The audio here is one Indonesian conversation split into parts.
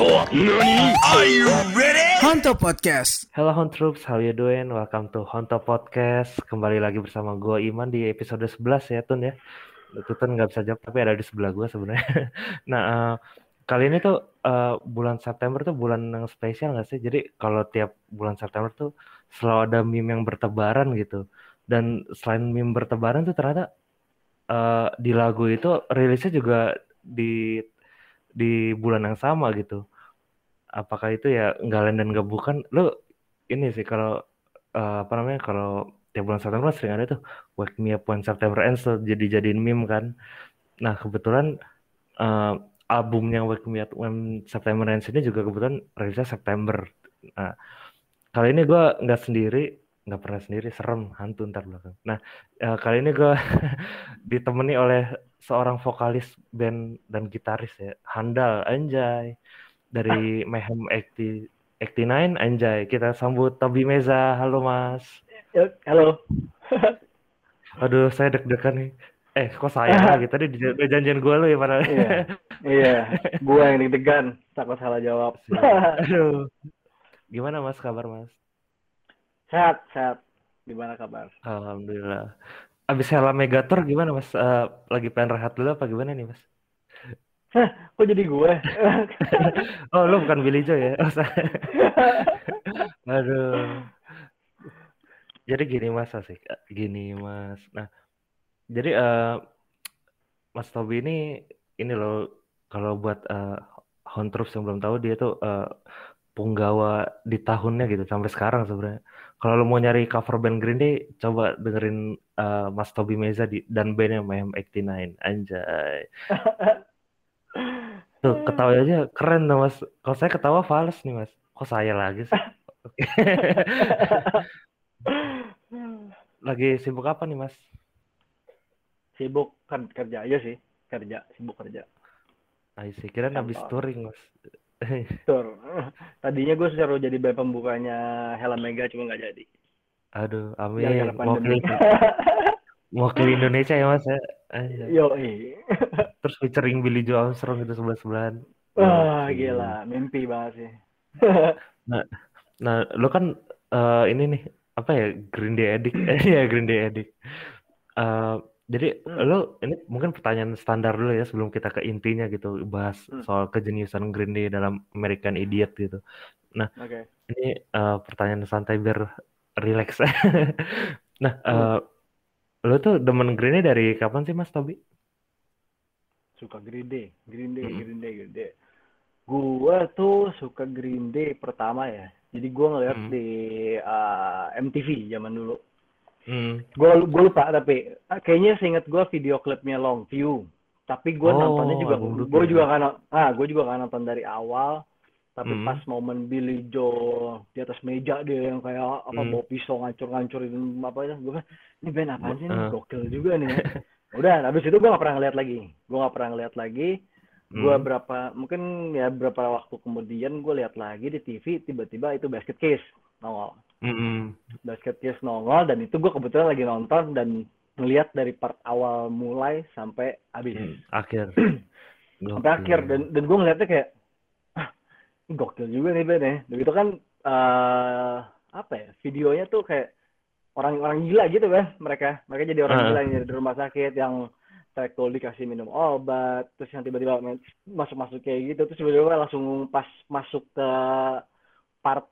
とは何 Are you ready? Honto Podcast. Hello Hon Troops, how you doing? Welcome to Honto Podcast. Kembali lagi bersama gue Iman di episode 11 ya Tun ya. Tutun nggak bisa jawab tapi ada di sebelah gue sebenarnya. nah uh, kali ini tuh uh, bulan September tuh bulan yang spesial nggak sih? Jadi kalau tiap bulan September tuh selalu ada meme yang bertebaran gitu. Dan selain meme bertebaran tuh ternyata uh, di lagu itu rilisnya juga di di bulan yang sama gitu apakah itu ya nggak dan nggak bukan lo ini sih kalau uh, apa namanya kalau tiap bulan September sering ada tuh wake me up when September ends tuh jadi jadiin meme kan. Nah kebetulan uh, albumnya wake me up when September ends ini juga kebetulan rilisnya September. Nah kali ini gue nggak sendiri nggak pernah sendiri serem hantu ntar belakang. Nah uh, kali ini gue ditemani oleh seorang vokalis band dan gitaris ya handal anjay dari Mayhem 80 89 anjay kita sambut Tobi Meza. Halo mas. Halo. aduh saya deg-degan nih. Eh kok saya lagi? Tadi di di janjian gue lo ya pada Iya. Iya, gua yang deg-degan, takut salah jawab. aduh. Gimana mas kabar mas? Sehat, sehat. Gimana kabar? alhamdulillah. Abis Hela Megator gimana mas? Eh, lagi pengen rehat dulu apa gimana nih mas Kok jadi gue? oh lo bukan Billy Joe ya? Oh, aduh. Jadi gini mas asik. Gini mas. Nah jadi eh mas Tobi ini ini loh kalau buat eh Hon Troops yang belum tahu dia tuh eh, punggawa di tahunnya gitu sampai sekarang sebenarnya. Kalau lo mau nyari cover band Green Day coba dengerin eh, Mas Tobi Meza di, dan bandnya Mayhem 89 anjay tuh ketawa aja keren tuh mas kalau saya ketawa fals nih mas kok saya lagi sih lagi sibuk apa nih mas Sibuk kan kerja aja sih, kerja, sibuk kerja. Ah, sih kira habis touring mas Tur. Tadinya gue suruh jadi band pembukanya Hela Mega cuma nggak jadi. aduh Gara-gara amin mau pandemi. ke Indonesia ya mas ya. Yo, terus featuring Billy Joe Armstrong gitu sebelah sebelahan Wah, gila, mimpi banget sih. nah lo kan eh, ini nih apa ya Green Day Addict ya Green Day Addict Eh, jadi Hmm. lo ini mungkin pertanyaan standar dulu ya sebelum kita ke intinya gitu bahas Hmm. soal kejeniusan Green Day dalam American Idiot gitu Oke. ini eh, pertanyaan santai biar relax nah eh, lo tuh demen Green Day dari kapan sih Mas Tobi? Suka Green Day, Green Day. Green Day, Green Day. Gua tuh suka Green Day pertama ya. Jadi gua ngeliat Hmm. di uh, MTV zaman dulu. Hmm. Gua gua lupa tapi ah, kayaknya seingat gua video klipnya Long View. Tapi gua Oh, nontonnya juga ya. juga kan ah gua juga kan nonton dari awal. Tapi Hmm. pas momen Billy Joe di atas meja dia yang kayak apa Hmm. bawa pisau ngancur-ngancurin apa gua kan ini band apaan sih nih Eh. gokil juga nih ya. Udah, habis itu gua nggak pernah ngeliat lagi. Gua nggak pernah ngeliat lagi. Gua Hmm. berapa mungkin ya berapa waktu kemudian gue lihat lagi di TV tiba-tiba itu Basket Case nongol. Mm-mm. Basket Case nongol dan itu gue kebetulan lagi nonton dan ngelihat dari part awal mulai sampai habis. Hmm. akhir Sampai akhir dan dan gue ngeliatnya kayak gokil juga nih Ben ya. Begitu kan eh apa ya? Videonya tuh kayak orang-orang gila gitu kan mereka. Mereka jadi orang Ah. gila yang di rumah sakit yang Trekol dikasih minum obat, terus yang tiba-tiba masuk-masuk kayak gitu, terus tiba-tiba langsung pas masuk ke part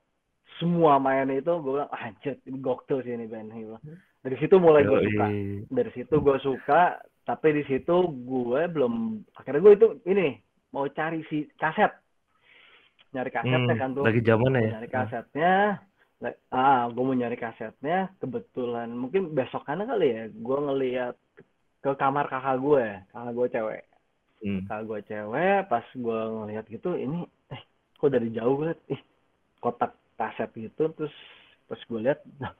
semua mainnya itu, gue bilang, ah, anjir, gokil sih ini band. Gitu. Dari situ mulai gue suka. Dari situ gue suka, tapi di situ gue belum, akhirnya gue itu, ini, mau cari si kaset. Nyari kasetnya Hmm, kan tuh. lagi Mau ya. nyari kasetnya, le- ah, gue mau nyari kasetnya, kebetulan, mungkin besokannya kali ya, gue ngeliat ke kamar kakak gue, kakak gue cewek. Hmm. Kakak gue cewek, pas gue ngeliat gitu, ini, eh, kok dari jauh gue liat, ih, kotak kaset gitu, terus pas gue liat, nah,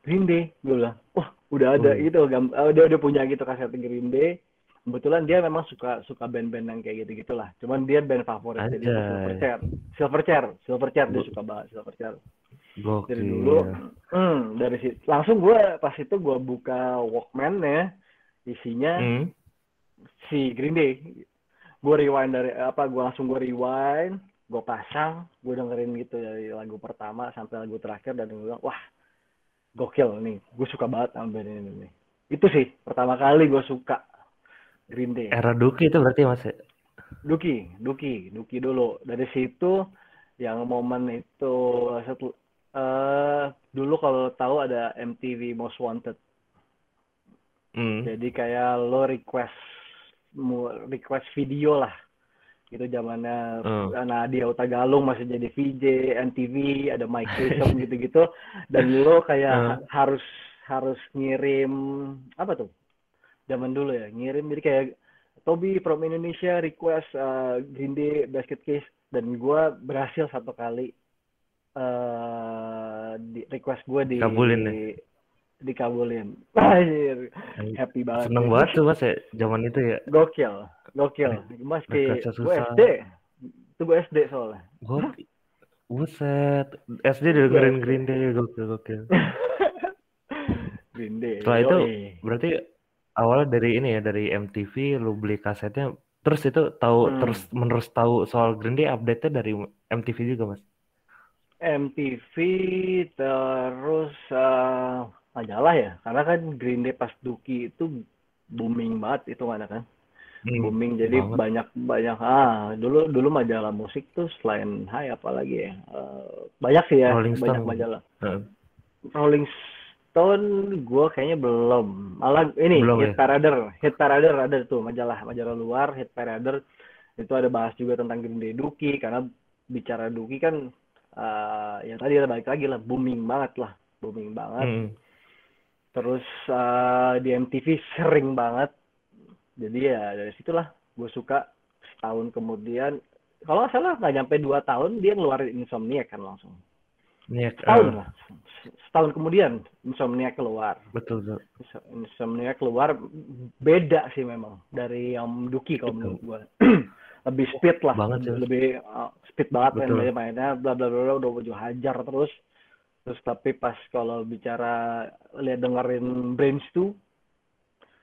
Green Day, gue bilang, wah, udah ada Wih. gitu, gam- eh, udah udah punya gitu kaset Green Day. Kebetulan dia memang suka suka band-band yang kayak gitu gitulah. Cuman dia band favorit dia Anjay. Silverchair, Silverchair, Silverchair dia suka banget Silverchair dari Gokil. dulu hmm, dari situ langsung gue pas itu gue buka Walkman ya isinya Hmm. si Green Day gue rewind dari apa gue langsung gue rewind gue pasang gue dengerin gitu dari lagu pertama sampai lagu terakhir dan gue bilang wah gokil nih gue suka banget sama band ini nih itu sih pertama kali gue suka Green Day. Era Duki itu berarti mas? Duki Duki Duki dulu. Dari situ yang momen itu satu eh dulu kalau tahu ada MTV Most Wanted. Hmm. jadi kayak lo request request video lah. Itu zamannya Hmm. Nadia Utagalung masih jadi VJ NTV ada Mike Tyson gitu-gitu. Dan lo kayak ha- harus harus ngirim apa tuh zaman dulu ya ngirim. Jadi kayak Toby from Indonesia request uh, Green Day Basket Case. Dan gua berhasil satu kali eh di request gue di Kabulin ya? dikabulin. Anjir, happy banget. Seneng banget tuh mas ya zaman itu ya. gokil gokil. Mas Requestnya gue. SD itu gue SD soalnya. Gue buset. SD dengerin Green Day gokil gokil. Green Day Setelah itu berarti awalnya dari ini ya dari MTV lu beli kasetnya terus itu tahu Hmm. terus menerus tahu soal Green Day update-nya dari MTV juga mas. MTV terus eh, majalah ya karena kan Green Day pas Duki itu booming banget itu mana kan Hmm, booming jadi banget. banyak banyak ah dulu dulu majalah musik tuh selain Hai apalagi ya Eh, banyak sih ya Rolling banyak Stone. majalah Heeh. Rolling Stone gue kayaknya belum. Malah ini Belum Hit ya? Parader. Hit Parader ada tuh majalah majalah luar Hit Parader. Itu ada bahas juga tentang Green Day Duki karena bicara Duki kan eh ya tadi balik lagi lah booming banget lah booming banget. Hmm. terus eh, di MTV sering banget. Jadi ya dari situlah gue suka setahun kemudian. Kalau salah nggak nyampe dua tahun dia ngeluarin Insomniac kan langsung Iya, setahun eh, lah setahun kemudian Insomniac keluar betul betul. Insomniac keluar beda sih memang dari yang Duki kalau menurut gue lebih speed lah Banget sih. lebih uh, speed banget Betul. main mainnya bla bla bla udah baju hajar terus terus tapi pas kalau bicara lihat dengerin Brains tuh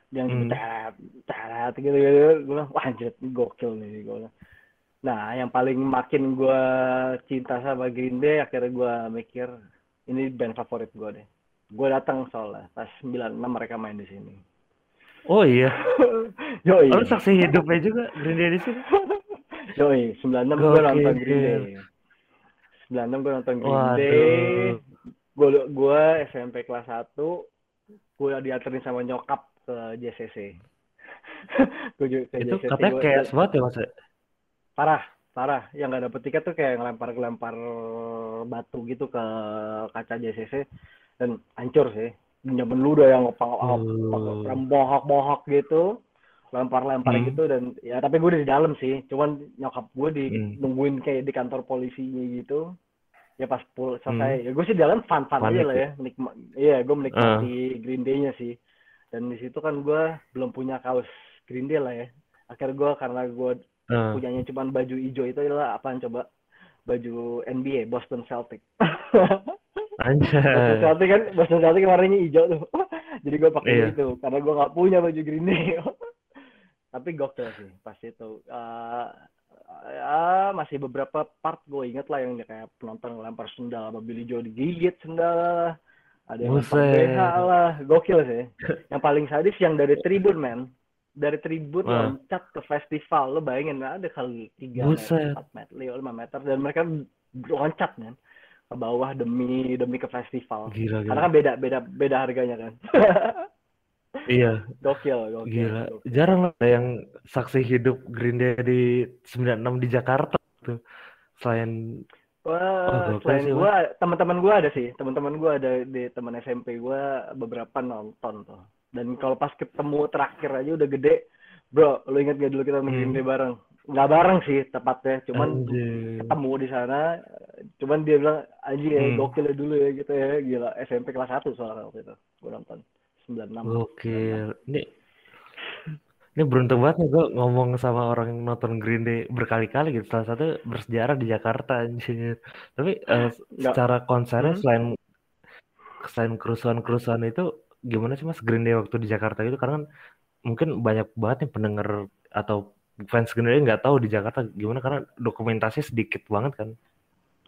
yang Hmm. tet tet gitu gitu gue bilang wah anjir gokil nih gue bilang. Nah yang paling makin gue cinta sama Green Day akhirnya gue mikir ini band favorit gue deh gue datang soalnya pas 96 mereka main di sini Oh iya. yoi Oh, lu saksi hidupnya juga Green Day di sini. yoi 96 gue nonton Green Day 96 gue nonton Green Day Waduh. gue gue SMP kelas 1 gue dianterin sama nyokap ke JCC gue ke Itu JCC katanya kayak banget ya mas. Parah parah. Yang nggak dapet tiket tuh kayak ngelempar ngelempar batu gitu ke kaca JCC dan hancur sih. Zaman lu udah yang ngopang Oh. bohok bohok gitu. Lempar lempar Hmm. gitu dan ya tapi gue udah di dalam sih. Cuman nyokap gue di Hmm. nungguin kayak di kantor polisinya gitu. Ya pas pul selesai. Hmm. ya gue sih di dalam fun fun aja lah ya? menikma iya gue menikmati Green Day-nya sih. Dan di situ kan gue belum punya kaos Green Day lah ya. Akhirnya gue karena gue Eh, punyanya cuma baju hijau itu adalah apaan coba? Baju NBA Boston Celtic. Boston Anjay. Celtic kan Boston Celtic warnanya hijau tuh. Jadi gue pakai Iya. itu karena gue nggak punya baju Green Day. Tapi gokil sih pas itu. Eh, ya masih beberapa part gue inget lah yang kayak penonton ngelempar sendal sama Billy Joe digigit sendal ada yang lempar. BH lah. Gokil sih. Yang paling sadis yang dari tribun men dari tribun Wah. loncat ke festival lo bayangin ada kali tiga meter, 4 meter, lima meter dan mereka loncat men ke bawah demi demi ke festival Gila karena gila. kan beda beda beda harganya kan Iya, gokil gokil gila. gokil. Jarang lah ada yang saksi hidup Green Day di 96 di Jakarta tuh. Selain Wah, gokil selain gua, teman-teman gua ada sih, teman-teman gua ada di teman SMP gua beberapa nonton tuh. Dan kalau pas ketemu terakhir aja udah gede, bro, lu inget gak dulu kita main Hmm. Bareng? Nggak bareng sih tepatnya, cuman anjir. ketemu di sana, cuman dia bilang anjing ya Hmm. gokil ya dulu ya gitu ya, gila SMP kelas 1 soalnya waktu itu, gua nonton 96. Gokil. Ini ini beruntung banget nih gue ngomong sama orang yang nonton Green Day berkali-kali gitu. Salah satu bersejarah di Jakarta anjir. Tapi Nggak. secara konsernya Hmm. selain selain kerusuhan-kerusuhan itu gimana sih Mas Green Day waktu di Jakarta itu karena kan mungkin banyak banget nih pendengar atau fans Green Day nggak tahu di Jakarta gimana karena dokumentasi sedikit banget kan.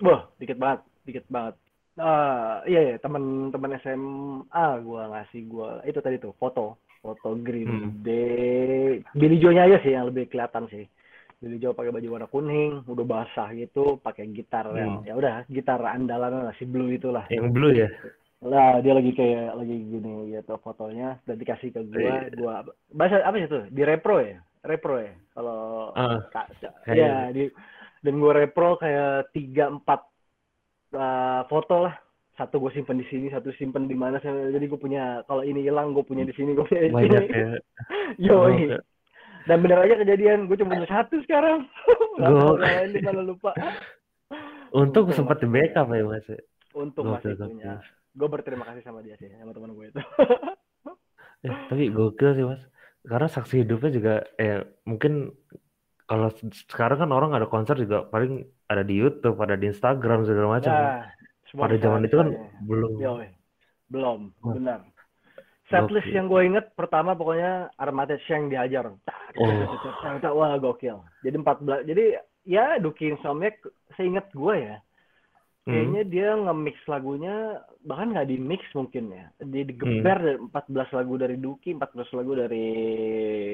Wah, dikit banget, dikit banget. Ah, iya ya, teman-teman SMA gua ngasih gua itu tadi tuh foto, foto Green Hmm. Day. Billy Joe-nya aja sih yang lebih kelihatan sih. Billy Joe pakai baju warna kuning, udah basah gitu, pakai gitar yang Hmm. ya udah gitar andalan lah si Blue itulah. Yang blue ya. Lah dia lagi kayak lagi gini gitu fotonya dan dikasih ke gua, Iya. gua bahasa apa sih tuh? Di repro ya? Repro ya? Kalau Ah, Kak, ya di dan gue repro kayak tiga empat uh, foto lah satu gue simpen di sini satu simpen di mana jadi gue punya kalau ini hilang gue punya di sini gue punya di sini ya. Yoi. dan bener aja kejadian gue cuma punya satu sekarang Gua- mana lupa Untung Untung sempat di backup ya mas. untung Gokil, masih punya gue berterima kasih sama dia sih sama teman gue itu Eh, tapi gokil sih mas. Karena saksi hidupnya juga, eh mungkin kalau se- sekarang kan orang ada konser juga paling ada di YouTube, ada di Instagram segala macam. nah Pada zaman itu kan misalnya. belum. Yoi. belum Oh. benar setlist Gokil. yang gue inget pertama pokoknya Armitage yang dihajar Oh. wah gokil jadi 14 jadi ya Duki Insomniac seingat gue ya. Kayaknya dia nge-mix lagunya bahkan nggak di-mix mungkin ya. Dia digeber Hmm. dari 14 lagu dari Duki 14 lagu dari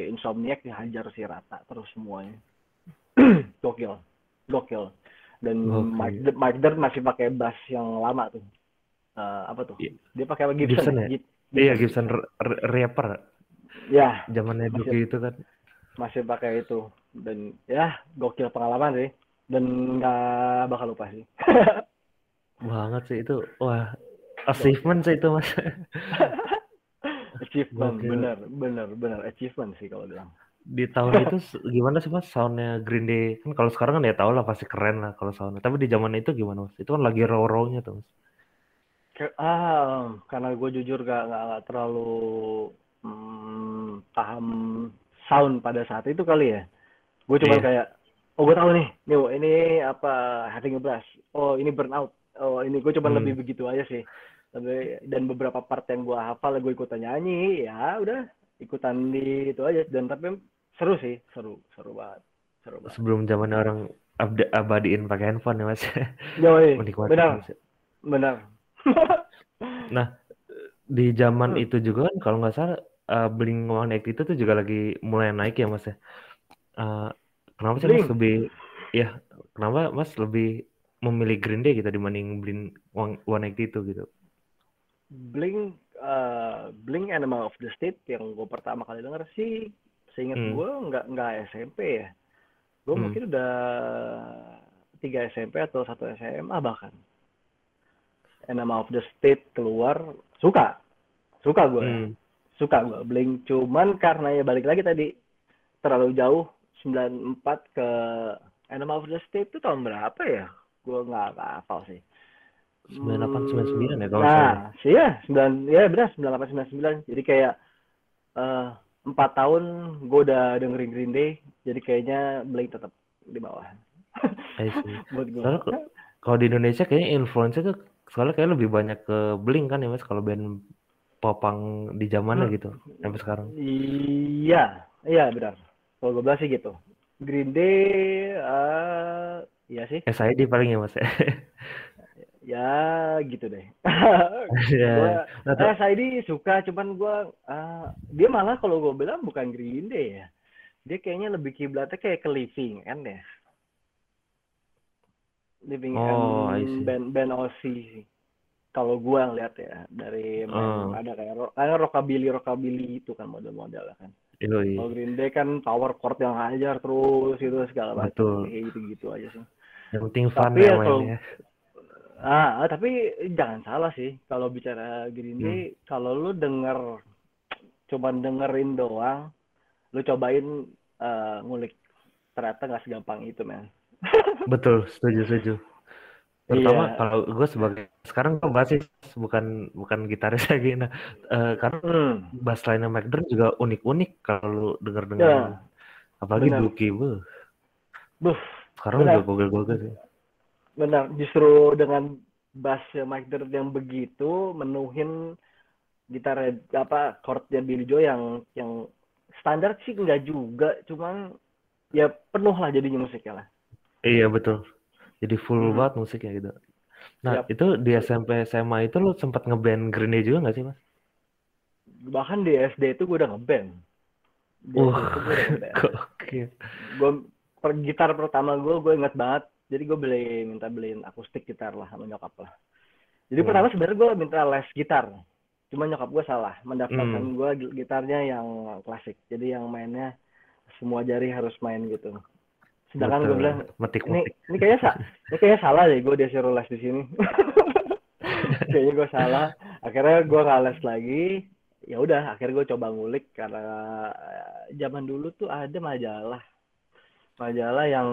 Insomniac dihajar si rata terus semuanya. Gokil. Gokil. Dan Gokil. Mike, Mike Dirk masih pakai bass yang lama tuh. Eh, apa tuh? Iya. dia pakai Gibson, Gibson ya? Iya Gibson. R- R- Reaper ya. Zamannya Duki itu kan. masih pakai itu. Dan ya gokil pengalaman sih. Dan nggak bakal lupa sih Banget sih itu. Wah, achievement sih itu mas. achievement Gokil. bener bener bener achievement sih kalau bilang Di tahun itu gimana sih mas soundnya Green Day? Kan kalau sekarang kan ya tau lah pasti keren lah kalau soundnya. Tapi di zaman itu gimana mas? Itu kan lagi raw-rawnya tuh mas. Ah karena gue jujur gak, nggak nggak terlalu hmm, paham sound pada saat itu kali ya gue cuma Iya. kayak oh gue tahu nih nih ini apa having a blast oh ini burnout oh ini gue cuma Hmm. lebih begitu aja sih tapi dan beberapa part yang gue hafal gue ikutan nyanyi ya udah ikutan di itu aja dan tapi seru sih seru seru banget seru banget Sebelum zaman orang abda- abadiin pakai handphone ya mas. Yoi, Menikmati benar mas. benar Di zaman Hmm. itu juga kan kalau nggak salah uh, Blink 182 itu tuh juga lagi mulai naik ya mas ya. Uh, kenapa sih mas lebih ya kenapa mas lebih memilih Green Day gitu dibanding Blink 182 gitu? Blink eh, Blink Animal of the State yang gue pertama kali denger sih seingat Hmm. gue nggak nggak SMP ya gue Hmm. mungkin udah tiga SMP atau satu SMA bahkan Animal of the State keluar suka suka gue Hmm. suka gue Blink cuman karena ya balik lagi tadi terlalu jauh 94 ke Animal of the State itu tahun berapa ya gue nggak hafal sih 98 99 ya kalau Hmm. Nah, sih ya, 9 ya benar 98 99. Jadi kayak eh empat tahun gue udah dengerin Green Day, jadi kayaknya Blink tetap di bawah buat gue. Soalnya kalau di Indonesia kayaknya influence tuh soalnya kayak lebih banyak ke Blink kan ya mas kalau band popang di zamannya Hmm. gitu sampai sekarang. Iya, iya benar. Kalau gue bilang sih gitu. Green Day, eh iya sih, SID paling ya mas ya. ya gitu deh. Ya. Gua Nah, eh, SID suka, cuman gue dia malah kalau gue bilang bukan Green Day ya. Dia kayaknya lebih kiblatnya kayak ke Living kan ya. Living Oh, and band band OC sih. Kalau gue ngeliat ya dari Oh. ada kayak ro- karena rockabilly rockabilly itu kan model-model kan. Yoi. Kalau Green Day kan power chord yang hajar terus gitu segala macam. Betul. Kayak gitu-gitu aja sih. Yang penting fun Tapi ya ya kalau- mainnya. Ah, ah, tapi jangan salah sih kalau bicara Green Hmm. Kalau lu denger cuman dengerin doang, lu cobain eh, ngulik ternyata nggak segampang itu, men. Betul, setuju, setuju. Terutama Iya. kalau gue sebagai sekarang gue basis bukan bukan gitaris lagi nah eh, karena Hmm. bass line Dirnt juga unik-unik kalau lu denger Ya, dengar apalagi. Dookie beuh. Buh, sekarang Benar. juga gogel-gogel sih benar. Justru dengan bassnya Mike Dirnt yang begitu menuhin gitar apa chordnya Billy Joe yang yang standar sih nggak juga, cuman ya penuh lah jadinya musiknya lah. Iya betul. Jadi full Hmm. banget musiknya gitu. Nah, Yap. itu di SMP SMA itu lu sempat ngeband Green Day juga nggak sih, Mas? Bahkan di SD itu gue udah ngeband. Wah, itu gue per gitar pertama gue gue inget banget. Jadi gue beli minta beliin akustik gitar lah sama nyokap lah. Jadi Hmm. pertama sebenarnya gue minta les gitar. Cuma nyokap gue salah mendaftarkan Hmm. gue gitarnya yang klasik. Jadi yang mainnya semua jari harus main gitu. Sedangkan gue bilang ini Metik-metik. ini kayaknya sa ini kayaknya salah deh gue disuruh les di sini. kayaknya gue salah. Akhirnya gue nggak les lagi. Ya udah, akhirnya gue coba ngulik karena eh, zaman dulu tuh ada majalah, majalah yang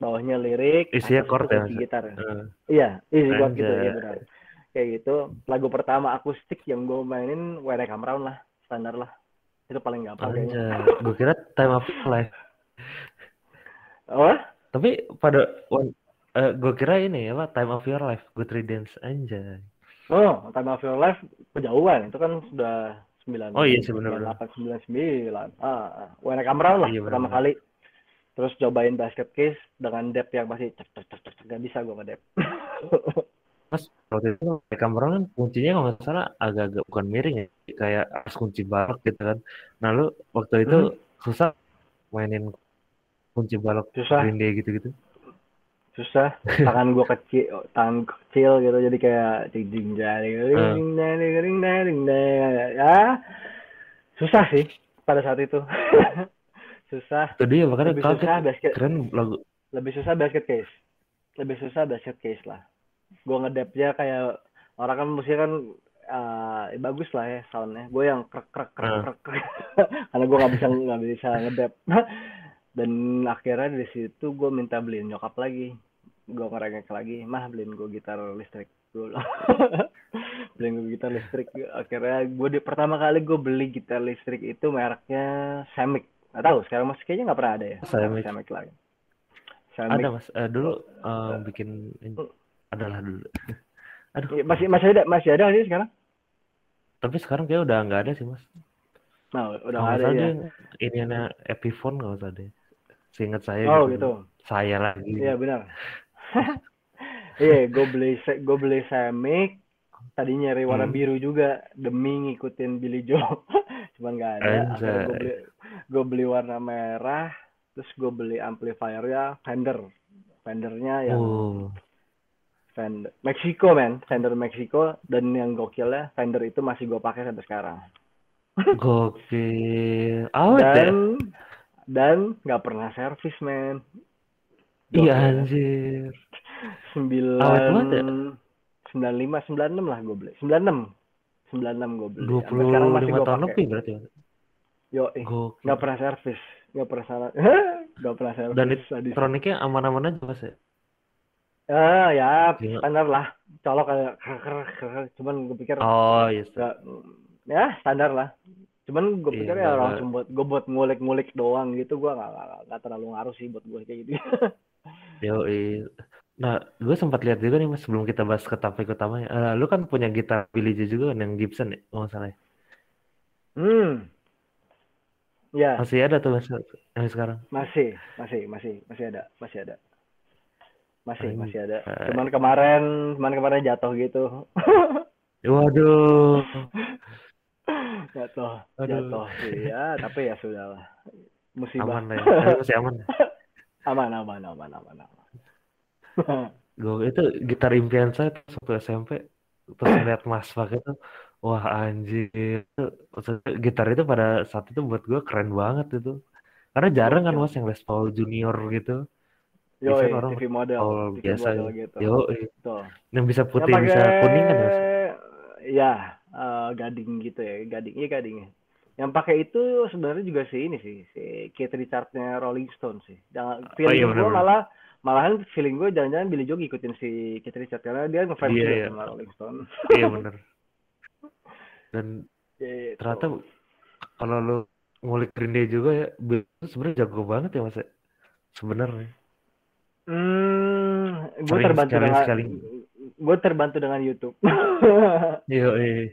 bawahnya lirik, Isinya atas chord ya, Mas? gitar. Eh, Iya, isi chord gitu ya benar. Kayak gitu. Lagu pertama akustik yang gue mainin Where I Come Round lah, standar lah. Itu paling gampang kayaknya. Gue kira Time of Your Life. Oh? Tapi pada eh gue kira ini apa Time of Your Life, Good Riddance anjay. Oh, Time of Your Life kejauhan. Itu kan sudah 9 Oh iya sih, benar-benar. 8 99. Ah, ah. When I Come Round lah Iya, pertama kali. Terus cobain basket case dengan depth yang masih cek cek cek cek cek. Gak bisa gue ngedep. Mas, waktu itu Cameron kan kuncinya kalau nggak salah agak-agak bukan miring ya, kayak harus kunci balok gitu kan. Nah lu waktu itu Hmm. susah mainin kunci balok Susah, Green Day gitu-gitu. susah. Tangan gue kecil, tangan kecil gitu jadi kayak ding ding jari Ah. ding ding ding ding ding ding ding. Ya, susah sih pada saat itu. Susah. Itu dia makanya Lebih kaget susah basket, keren lagu. lebih susah basket case. Lebih susah basket case lah. Gue ngedepnya kayak orang kan musiknya kan eh, bagus lah ya soundnya. Gue yang krek krek krek Ah. krek, krek. karena gue nggak bisa nggak bisa ngedep. Dan akhirnya dari situ gue minta beliin nyokap lagi. Gue ngerengek lagi, mah beliin gue gitar listrik dulu. beliin gue gitar listrik. Akhirnya gue di pertama kali gue beli gitar listrik itu mereknya Semic. Gak tahu sekarang masih kayaknya nggak pernah ada ya. Semic. Semic lagi. Semic Ada Mas, Eh, dulu eh, bikin ini. adalah dulu. Aduh, Iya, masih masih ada masih ada sih sekarang tapi sekarang kayak udah nggak ada sih Mas. nah udah nggak ada ya ini ada Epiphone nggak salah deh. Seingat saya oh gitu. gitu Saya lagi. iya benar iya gue beli gue beli Semic tadi nyari warna Hmm. biru juga demi ngikutin Billy Joe cuman nggak ada. Akhirnya gue beli gue beli warna merah terus gue beli amplifiernya Fender. Fendernya yang Oh, Fender Meksiko men Fender Meksiko dan yang gokilnya Fender itu masih gue pakai sampai sekarang. Gokil. Awet ya? dan dan nggak pernah servis men Iya anjir. sembilan Awet banget ya? sembilan lima sembilan enam lah gue beli. Sembilan enam. Sembilan enam gue beli. Dua Sampai sekarang masih 25 gue tahun lebih berarti. ya? yo eh, nggak pernah servis. Nggak pernah salah. Nggak pernah servis. Dan elektroniknya aman-aman aja mas ya? ah ya. Gila. standar lah. Colok kayak cuman gue pikir Oh iya. nggak ya standar lah. Cuman gue Iya, pikir nggak- ya langsung buat gue buat ngulik-ngulik doang gitu gue nggak nggak- nggak terlalu ngaruh sih buat gue kayak gitu. Yo, Nah, gue sempat lihat juga nih mas sebelum kita bahas ke topik utamanya. Eh, lu kan punya gitar Billy Joe juga kan yang Gibson ya, kalau nggak salah. ya? hmm ya Masih ada tuh mas yang sekarang. Masih, masih, masih, masih ada, masih ada. Masih, masih ada. Cuman kemarin, cuman kemarin jatuh gitu. Waduh. jatuh, Aduh. jatuh sih ya, tapi ya sudahlah. Musibah. Aman lah ya. Eh, Masih aman. ya? aman, aman, aman, aman, aman. Gue itu gitar impian saya tuh waktu SMP terus ngeliat Mas pakai tuh wah anjir itu maksudnya gitar itu pada saat itu buat gue keren banget itu karena jarang kan Gokil. Mas yang Les Paul Junior gitu Yo, orang TV model, Paul TV biasa model ya. gitu. yo Tuh. yang bisa Yang putih bisa pakai- kuning kan Mas Ya, eh, gading gitu ya, gading, iya gading ya. Yang pakai itu sebenarnya juga sih ini sih, si Keith Richards-nya Rolling Stone sih. Jangan feeling iya, gue malah malahan feeling gue jangan-jangan Billy Joe ngikutin si Keith Richards karena dia ngefans Iya, juga iya. sama Rolling Stone. iya bener dan Gitu. ternyata kalau lu ngulik Green Day juga ya Bill itu sebenarnya jago banget ya Mas ya sebenarnya Hmm, gue terbantu sekali- dengan sekali. gue terbantu dengan YouTube. yo iya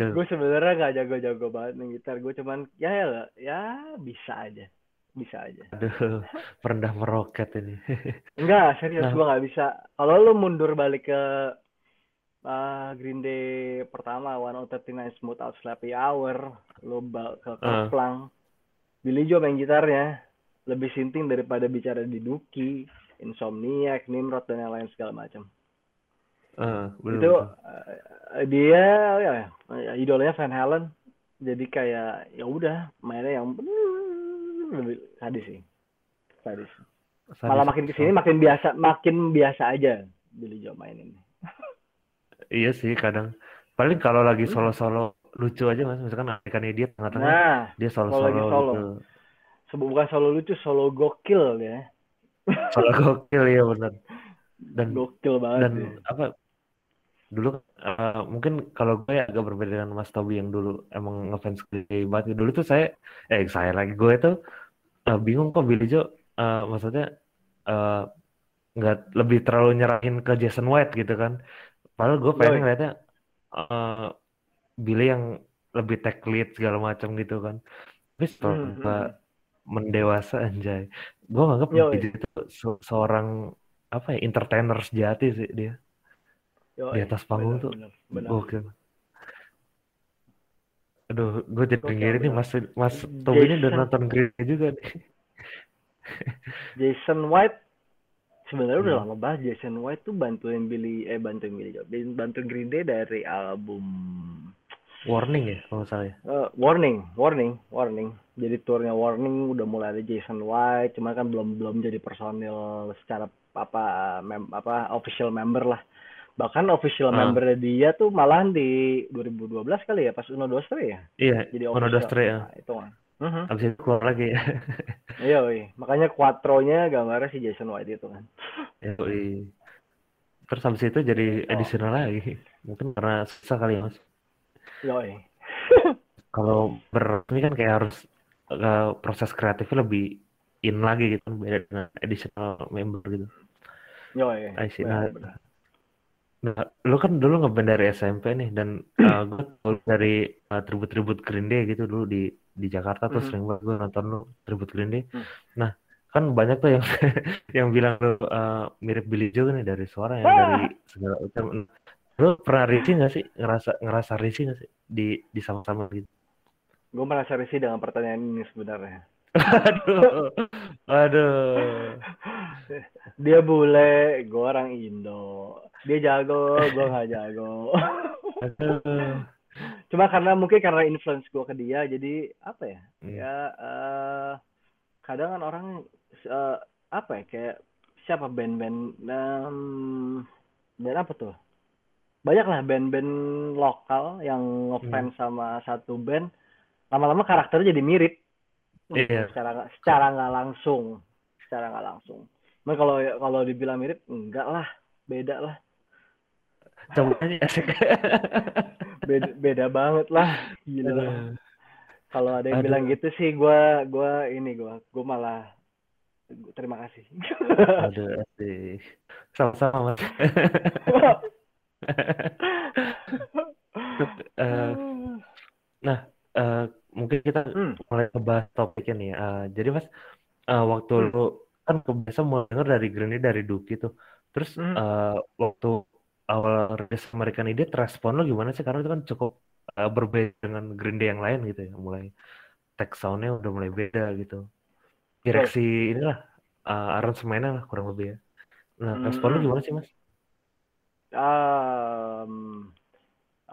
gue sebenarnya nggak jago-jago banget main gitar. Gue cuman ya ya, ya bisa aja. Bisa aja. Aduh, merendah meroket ini. Enggak, serius Nah. gua nggak bisa. Kalau lu mundur balik ke uh, Green Day pertama, One Nine Smooth Out Slappy Hour, lu ke Ah. Kaplang, Billy Joe main gitarnya lebih sinting daripada bicara di Duki, Insomniac, Nimrod dan yang lain segala macam. Bener, Itu uh, dia ya idolanya Van Halen. Jadi kayak ya udah mainnya yang lebih sadis sih. Sadis. Sadis. Malah makin ke sini makin biasa, makin biasa aja Billy Joe main ini. Iya sih kadang. Paling kalau lagi Hmm. solo-solo lucu aja mas. Misalkan American Idiot tengah-tengah Nah, dia solo-solo lagi solo. gitu. sebut bukan solo lucu, solo gokil ya. Solo gokil ya bener. Dan Gokil banget dan sih. apa dulu eh, mungkin kalau gue ya agak berbeda dengan Mas Tobi yang dulu emang ngefans Day banget dulu tuh saya eh saya lagi gue tuh eh, bingung kok Billy Joe eh, maksudnya eh, nggak lebih terlalu nyerahin ke Jason White gitu kan padahal gue pengen ngeliatnya eh, Billy yang lebih tech lead segala macam gitu kan tapi setelah gue hmm. mendewasa anjay gue nganggap. Billy itu se- seorang apa ya entertainer sejati sih dia Yoi, di atas panggung benar, tuh benar, benar. Gokil. Aduh, gue jadi ngiri nih. Mas Mas Tobi ini udah nonton Green juga nih. Jason White sebenarnya udah Hmm. lama banget Jason White tuh bantuin Billy eh bantuin Billy. Bantuin Green Day dari album Warning ya kalau nggak salah ya. Eh, warning, warning, warning. Jadi turnya warning udah mulai ada Jason White, cuma kan belum belum jadi personil secara apa mem, apa official member lah. Bahkan official Ah. member dia tuh malahan di 2012 kali ya pas Uno Dos Tre ya. Iya, Jadi Uno official. Dos Tre ya. Nah, itu kan. Abis itu keluar lagi ya. Iya, iya. Makanya Quattro-nya gambarnya si Jason White itu kan. Yoi. Terus habis itu jadi Oh. additional lagi. Mungkin karena susah kali ya Mas. Yoi. Kalau ber ini kan kayak harus eh, proses kreatifnya lebih in lagi gitu kan beda dengan additional member gitu. Yoi. I see. Benar, Nah, benar. Nah, lu kan dulu ngeband dari SMP nih dan uh, gue tahu dari uh, tribut-tribut Green Day gitu dulu di di Jakarta tuh Mhm. sering banget gue nonton lu tribut Green Day. Hmm. Nah, kan banyak tuh yang yang bilang lu uh, mirip Billy Joe nih dari suara ya Ah! dari segala macam. Lu pernah risih nggak sih ngerasa ngerasa risih nggak sih di di sama-sama gitu? Gue merasa risih dengan pertanyaan ini sebenarnya. Aduh, aduh. Dia bule, gue orang Indo. Dia jago, gue nggak jago. aduh. Cuma karena mungkin karena influence gue ke dia, jadi apa ya? Hmm. Ya eh, kadang kan orang eh, apa ya kayak siapa band-band em, band apa tuh? Banyak lah band-band lokal yang ngefans sama satu band, lama-lama karakternya jadi mirip. Iya. Secara nggak secara nggak langsung, secara nggak langsung. Nah kalau kalau dibilang mirip, enggak lah, beda lah, Coba beda, beda banget lah, gila. Kalau ada yang Aduh. bilang gitu sih, gua gua ini gua gua malah terima kasih. Aduh, asik. Sama-sama, Mas. Eh, nah, eh, mungkin kita Hmm. mulai ngebahas topiknya nih. Eh, jadi, Mas, eh, waktu Hmm. lu kan kebiasa mulai denger dari Green Day dari Duki tuh. Terus Hmm. eh, waktu awal rilis American Idiot, respon lu gimana sih? Karena itu kan cukup eh, berbeda dengan Green Day yang lain gitu ya. Mulai tech sound-nya udah mulai beda gitu. Direksi inilah, eh, aransemennya lah kurang lebih ya. Nah, respon lu Hmm. gimana sih, Mas? Em,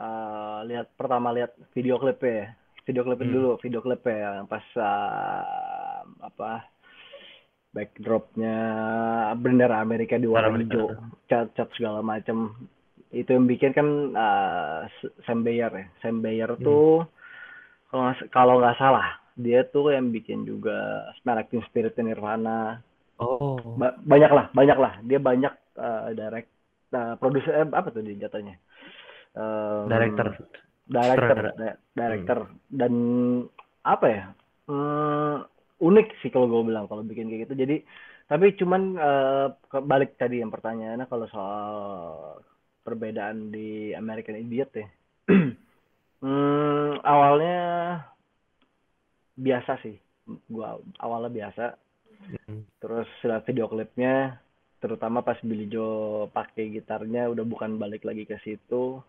eh, lihat pertama lihat video klipnya ya. Video klipnya Hmm. dulu, video klipnya yang pas eh, apa backdropnya bendera Amerika di warna hijau, cat-cat segala macam. Itu yang bikin kan eh, Sam Bayer ya. Sam Bayer Hmm. tuh kalau kalau nggak salah dia tuh yang bikin juga Smell Teen Spirit Nirvana. Oh, Ba- banyak lah, banyak lah. Dia banyak eh, direct, eh, produser eh, apa tuh dia jatuhnya? Em, director. Director, Sutradara. director dan apa ya? Hmm, unik sih kalau gue bilang kalau bikin kayak gitu. Jadi tapi cuman ke- balik tadi yang pertanyaannya kalau soal perbedaan di American Idiot ya. Hmm, awalnya biasa sih, gua awalnya biasa Hmm. terus lihat video klipnya terutama pas Billy Joe pakai gitarnya udah bukan balik lagi ke situ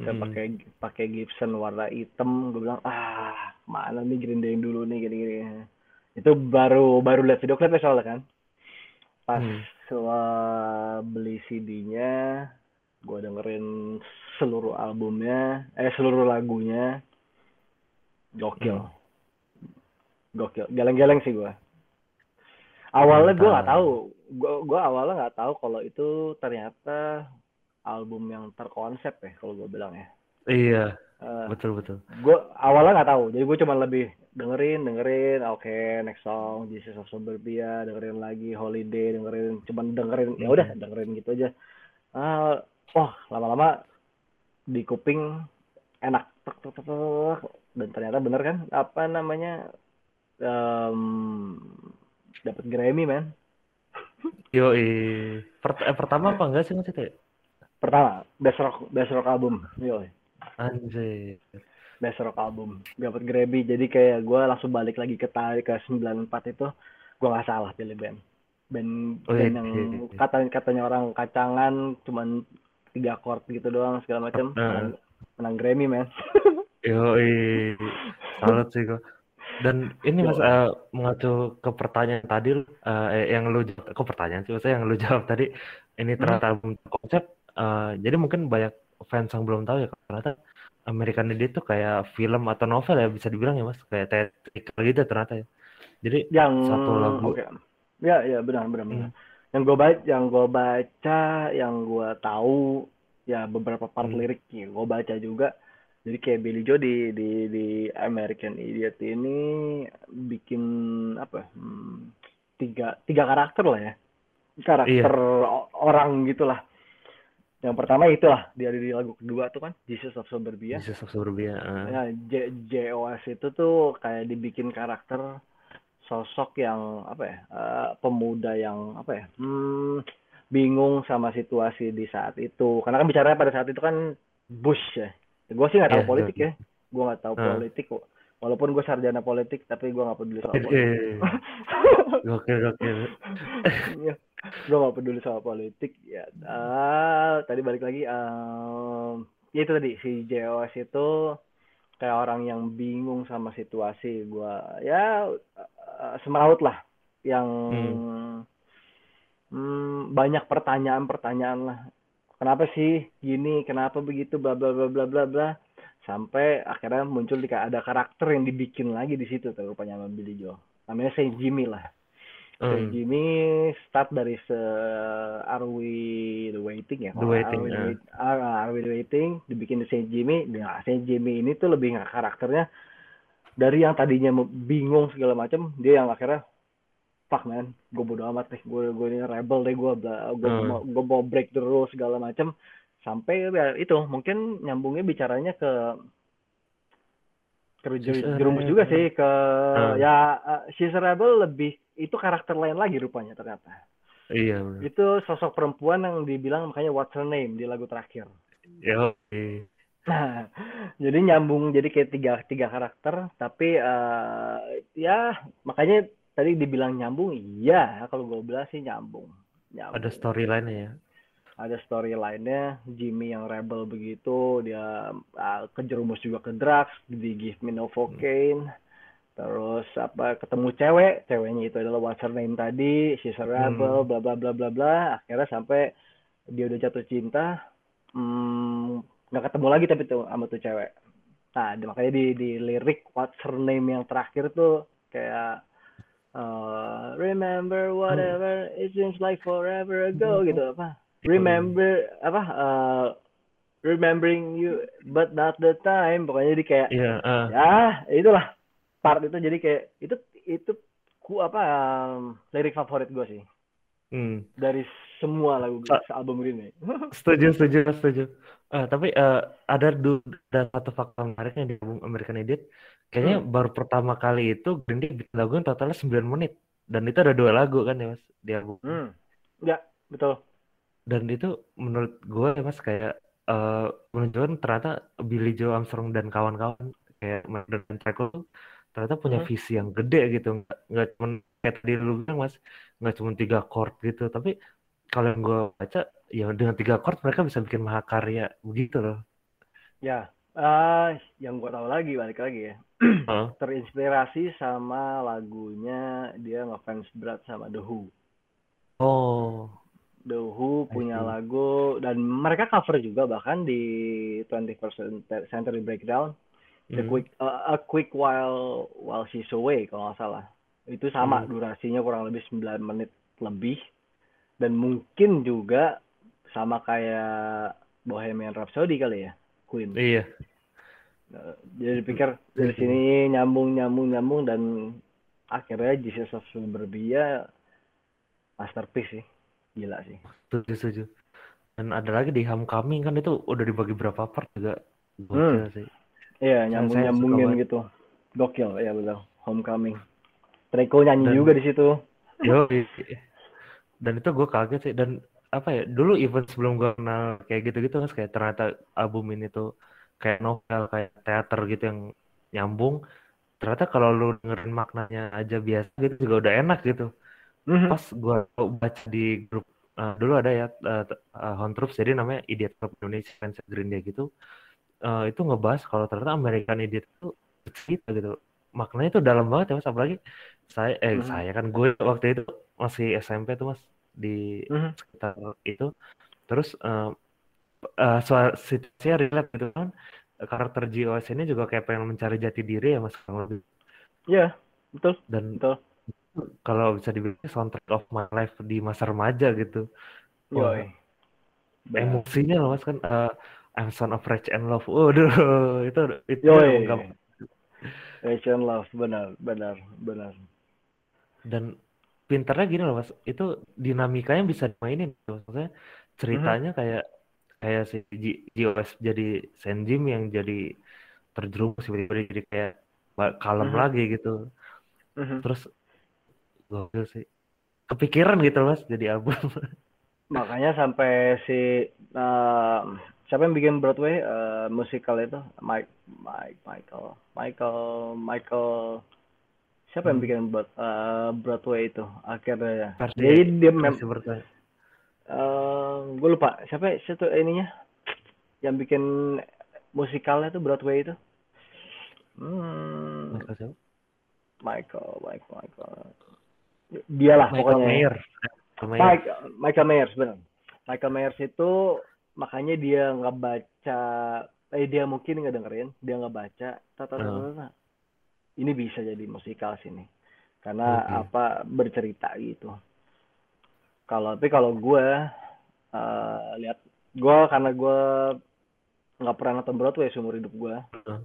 saya Hmm. pakai pakai Gibson warna hitam gue bilang ah mana nih Green Day yang dulu nih gini gini itu baru baru lihat video klipnya soalnya kan. Pas Hmm. setelah beli CD-nya gue dengerin seluruh albumnya eh seluruh lagunya. Gokil. Hmm. gokil. Geleng-geleng sih gue awalnya gue nggak tahu. Gue gue awalnya nggak tahu kalau itu ternyata album yang terkonsep ya kalau gue bilang ya. Iya, Eh, betul betul. gue awalnya nggak tahu jadi gue cuma lebih dengerin dengerin oke next song Jesus of Suburbia dengerin lagi Holiday dengerin cuman dengerin ya udah dengerin gitu aja. Ah oh lama-lama di kuping enak dan ternyata bener kan apa namanya em dapat Grammy man Yo, Pert eh, pertama apa enggak sih Mas itu ya? Pertama best rock best rock album yo Anjir. best rock album dapat Grammy jadi kayak gue langsung balik lagi ke tarik ke 94 itu gue nggak salah pilih band band Oh, band iya. yang kata katanya orang kacangan cuman tiga chord gitu doang segala macam Heeh. menang, menang Grammy man Yo, salut sih gua. Dan ini Mas eh, mengacu ke pertanyaan tadi eh, eh, yang lu kok pertanyaan sih maksudnya yang lu jawab tadi ini Hmm. ternyata album konsep eh, jadi mungkin banyak fans yang belum tahu ya ternyata American Idiot tuh kayak film atau novel ya bisa dibilang ya Mas kayak teatrikal gitu ternyata ya. Jadi yang Satu lagu. oke ya ya benar benar benar Hmm. yang gue baca yang gue baca yang gue tahu ya beberapa part Hmm. liriknya gue baca juga jadi kayak Billy Joe di di di American Idiot ini bikin apa hmm, tiga tiga karakter lah ya karakter o- orang gitulah yang pertama itulah dia di lagu kedua tuh kan Jesus of Suburbia Jesus of Suburbia. eh. Ya, J JOS itu tuh kayak dibikin karakter sosok yang apa ya eh, pemuda yang apa ya hmm, bingung sama situasi di saat itu karena kan bicaranya pada saat itu kan Bush ya gue sih nggak tahu Iya, politik ya gue nggak tahu Hmm. politik kok walaupun gue sarjana politik tapi gue nggak peduli soal politik Eh, Gokil gokil. gue gak peduli soal politik ya. Ah, tadi balik lagi em, ya itu tadi si JOS itu kayak orang yang bingung sama situasi gua. Ya eh, semeraut lah yang hmm, banyak pertanyaan-pertanyaan lah. Kenapa sih gini? Kenapa begitu? Bla bla bla bla bla bla. Sampai akhirnya muncul di ada karakter yang dibikin lagi di situ tuh rupanya sama Billy Joe namanya Saint Jimmy lah Hmm. Jimmy start dari se Are We The Waiting ya The Waiting, Are We, the ah. Wait- Are, Are We The Waiting dibikin di Saint Jimmy nah Saint Jimmy ini tuh lebih nggak karakternya dari yang tadinya bingung segala macam dia yang akhirnya fuck man gue bodo amat deh gue gue ini rebel deh gue gue Hmm. mau gue mau break the rules segala macam sampai ya itu mungkin nyambungnya bicaranya ke ke jerumus juga sih ke Hmm. ya uh, She's a Rebel lebih itu karakter lain lagi rupanya ternyata. Iya benar. itu sosok perempuan yang dibilang makanya what's her name di lagu terakhir. Yo, nah jadi nyambung jadi kayak tiga tiga karakter tapi eh, ya makanya tadi dibilang nyambung iya kalau gue bilang sih nyambung nyambung. Ada storyline ya. ada storyline-nya Jimmy yang rebel begitu dia uh, kejerumus juga ke drugs di Give Me No Cocaine terus apa ketemu cewek ceweknya itu adalah what's her name tadi she's a rebel bla bla bla bla bla. Akhirnya sampai dia udah jatuh cinta hmm, nggak ketemu lagi tapi tuh sama tuh cewek. Nah makanya di di lirik what's her name yang terakhir tuh kayak uh, remember whatever it seems like forever ago gitu apa? Remember apa uh, remembering you but not the time. Pokoknya jadi kayak Iya, ah. ya itulah part itu jadi kayak itu itu ku apa um, lirik favorit gue sih Hmm. dari semua lagu Ah. album Green Day Setuju, setuju, setuju. Ah, tapi eh, ada du- ada satu fakta menariknya di album American Idiot. Kayaknya Hmm. baru pertama kali itu Green Day bikin lagu yang totalnya 9 menit. Dan itu ada dua lagu kan ya mas di album. hmm. ya betul Dan itu menurut gue ya mas kayak eh, menunjukkan ternyata Billy Joe Armstrong dan kawan-kawan kayak dan Michael ternyata punya Mhm. visi yang gede gitu. Nggak cuma kayak tadi lu bilang mas nggak cuma tiga chord gitu. Tapi kalau yang gue baca ya dengan tiga chord mereka bisa bikin mahakarya begitu loh. Ya, ah yang gua tahu lagi balik lagi ya. Terinspirasi sama lagunya dia ngefans berat sama The Who. oh. The Who punya lagu dan mereka cover juga bahkan di 21st Century Breakdown The Hmm. Quick uh, A Quick While While She's Away kalau nggak salah. Itu sama Hmm. durasinya kurang lebih 9 menit lebih dan mungkin juga sama kayak Bohemian Rhapsody kali ya, Queen. iya Nah, Jadi pikir dari sini nyambung nyambung nyambung dan akhirnya Jesus of Suburbia masterpiece sih. Gila sih. setuju setuju dan ada lagi di Homecoming kan itu udah dibagi berapa part juga gokil sih Iya, nyambung nyambungin gitu. Gokil, ya betul. Homecoming. Treko nyanyi Dan- juga di situ. Yo, dan itu gue kaget sih dan apa ya dulu even sebelum gue kenal kayak gitu-gitu kan kayak ternyata album ini tuh kayak novel kayak teater gitu yang nyambung ternyata kalau lu dengerin maknanya aja biasa gitu juga udah enak gitu Mhm. pas gue baca di grup eh, dulu ada ya uh, Hon Troops jadi namanya Idiot Club Indonesia fans Green Day gitu Eh, itu ngebahas kalau ternyata American Idiot itu cerita gitu. Maknanya itu dalam banget ya mas. Apalagi saya eh Mhm. saya kan gue waktu itu masih SMP tuh mas di Mhm. sekitar itu. Terus eh eh, soal situasinya relate gitu kan. Karakter GOS ini juga kayak pengen mencari jati diri ya mas lebih. Iya, betul, dan betul. kalau bisa dibilang soundtrack of my life di masa remaja gitu. Wah, emosinya loh mas kan eh, I'm son of rage and love waduh itu itu Yoi. emang gak- Rachel Love, benar, benar, benar. dan pinternya gini loh mas itu dinamikanya bisa dimainin maksudnya ceritanya kayak kayak si G- GOS jadi Senjim yang jadi terjerumus tiba-tiba jadi kayak kalem Mhm. lagi gitu Mhm. terus gokil sih kepikiran gitu mas jadi album Makanya sampai si eh, siapa yang bikin Broadway? Eh, musikal itu? Mike Mike Michael. Michael Michael. Siapa yang Hmm. bikin eh, Broadway itu akhirnya? Versi jadi dia mem versi bertanya gue lupa. Siapa siapa ininya? Yang bikin musikalnya tuh Broadway itu? Hmm, Michael? Michael Michael Michael. Dialah Michael pokoknya Mayer Michael Mayer Mike, Michael Myers benar. Michael Myers itu makanya dia nggak baca, eh dia mungkin nggak dengerin, dia nggak baca. Tata, tata, Hmm. Ini bisa jadi musikal sini, karena Oke. apa bercerita gitu. Kalau tapi kalau gue eh, lihat gue karena gue nggak pernah nonton Broadway seumur hidup gue, Hmm.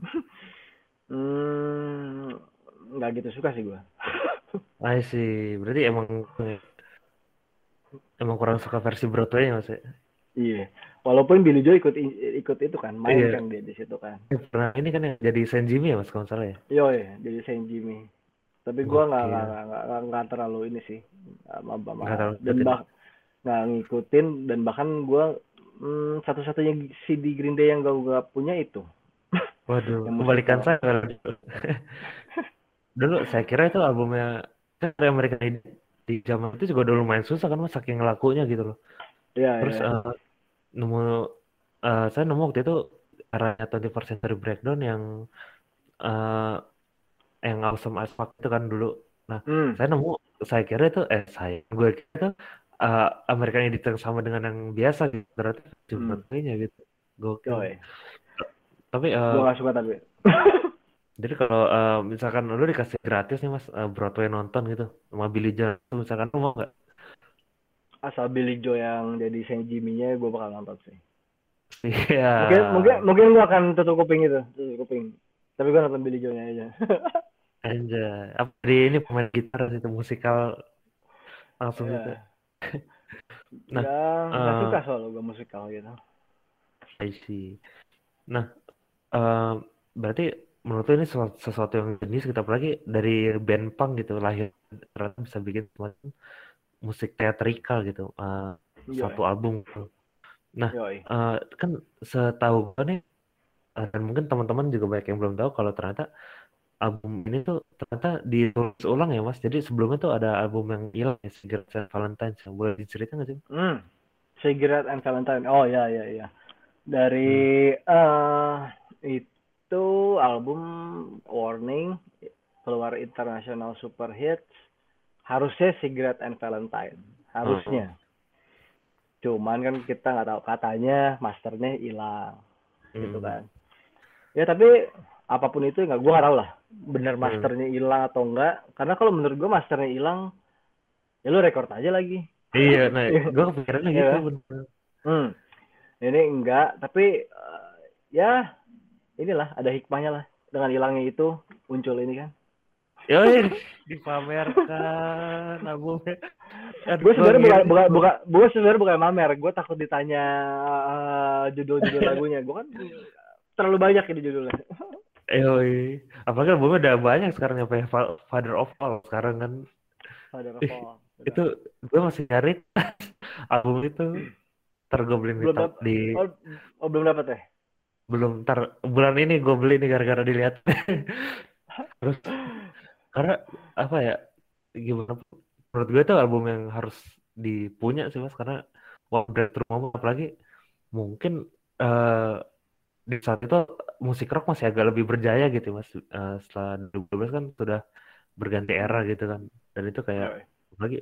hmm, nggak gitu suka sih gue. I see berarti emang emang kurang suka versi Broadway mas ya Iya, walaupun Billy Joel ikut ikut itu kan, main Iya. kan dia di situ kan. Pernah ini kan yang jadi Senjimi ya mas kalau salah ya Yo ya, jadi Saint Jimmy. Tapi gua nggak nggak nggak nggak terlalu ini sih, Nggak terlalu dan ngikutin. bah nggak ngikutin dan bahkan gua hmm, satu-satunya CD Green Day yang gak gua punya itu. Waduh, Yang kebalikan saya. Dulu saya kira itu albumnya kan American Idol di zaman itu juga dulu lumayan susah kan mas saking lakunya gitu loh. Iya Terus ya. eh, nemu eh, saya nemu waktu itu caranya 21st Century Breakdown yang eh yang Awesome as Fuck itu kan dulu. Hmm. Saya nemu saya kira itu eh saya gue kira itu eh, American yang sama dengan yang biasa gitu. Ternyata cuma Hmm. gitu. Gokil. Yo ya. Tapi eh, Gua nggak suka tapi. Jadi kalau eh, misalkan lu dikasih gratis nih mas eh, Broadway nonton gitu sama Billy Joel, misalkan lu mau nggak? Asal Billy Joe yang jadi Saint Jimmy-nya gua bakal nonton sih. Iya. Mungkin mungkin mungkin gua akan tutup kuping itu, tutup kuping. Tapi gua nonton Billy Joe-nya aja. Anjay. Apa di ini pemain gitar itu musikal langsung gitu. Iya. Nah, Nggak nggak eh, suka soal gua musikal gitu. I see. Nah, eh, berarti menurut ini sesuatu, sesuatu yang jenis gitu apalagi dari band punk gitu lahir ternyata bisa bikin semacam musik teatrikal gitu eh, Yoi. satu album. gitu. Nah, Yoi. eh, kan setahu gue nih eh, dan mungkin teman-teman juga banyak yang belum tahu kalau ternyata album ini tuh ternyata ditulis ulang ya mas. Jadi sebelumnya tuh ada album yang hilang ya, Cigarette and Valentine. Boleh diceritain nggak sih? Hmm. Cigarette and Valentine. Oh ya ya ya. Dari eh itu album Warning keluar international super hits harusnya Cigarette and Valentine harusnya. Cuman kan kita nggak tahu katanya masternya hilang gitu Hmm. kan. Ya tapi apa pun itu nggak gua nggak tahu lah bener Hmm. masternya hilang atau enggak karena kalau menurut gua masternya hilang ya lu record aja lagi Iya, nah gue kepikirannya Iya gitu bener. hmm ini enggak tapi eh, ya inilah ada hikmahnya lah dengan hilangnya itu muncul ini kan Yoi, dipamerkan albumnya. Gue sebenarnya gua bukan bukan bukan gue sebenarnya bukan mamer gue takut ditanya eh, judul-judul lagunya gue kan terlalu banyak ini judulnya Yoi. Apalagi albumnya udah banyak sekarang ya, Father of All sekarang kan. Father of All. Itu gue masih nyari album itu. Beli di, belum dap- di oh, oh, belum dapat ya belum ntar bulan ini gue beli nih gara-gara dilihat. Terus karena apa ya gimana menurut gue itu album yang harus dipunya sih mas. Karena wow breakthrough moment apalagi mungkin eh di saat itu musik rock masih agak lebih berjaya gitu mas. Eh, setelah 2012 kan sudah berganti era gitu kan. Dan itu kayak apalagi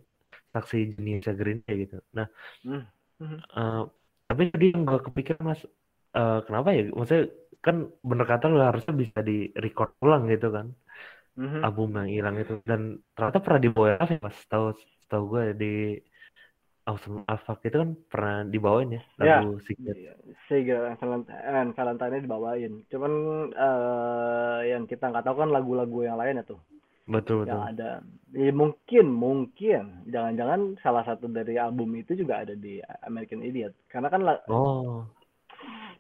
saksi jenisnya Green Day gitu. Nah Hmm. Mhm. eh, tapi jadi yang gue kepikiran mas eh, kenapa ya? Maksudnya kan bener kata lu harusnya bisa di record ulang gitu kan Mhm. album yang hilang itu dan ternyata pernah dibawain apa ya mas tahu tahu gue di Awesome Afak itu kan pernah dibawain ya Ya. lagu Secret Iya, Cigarette and Valentine, dibawain. Cuman eh, yang kita nggak tahu kan lagu-lagu yang lain ya tuh. betul betul yang ada ya, mungkin mungkin jangan-jangan salah satu dari album itu juga ada di American Idiot karena kan oh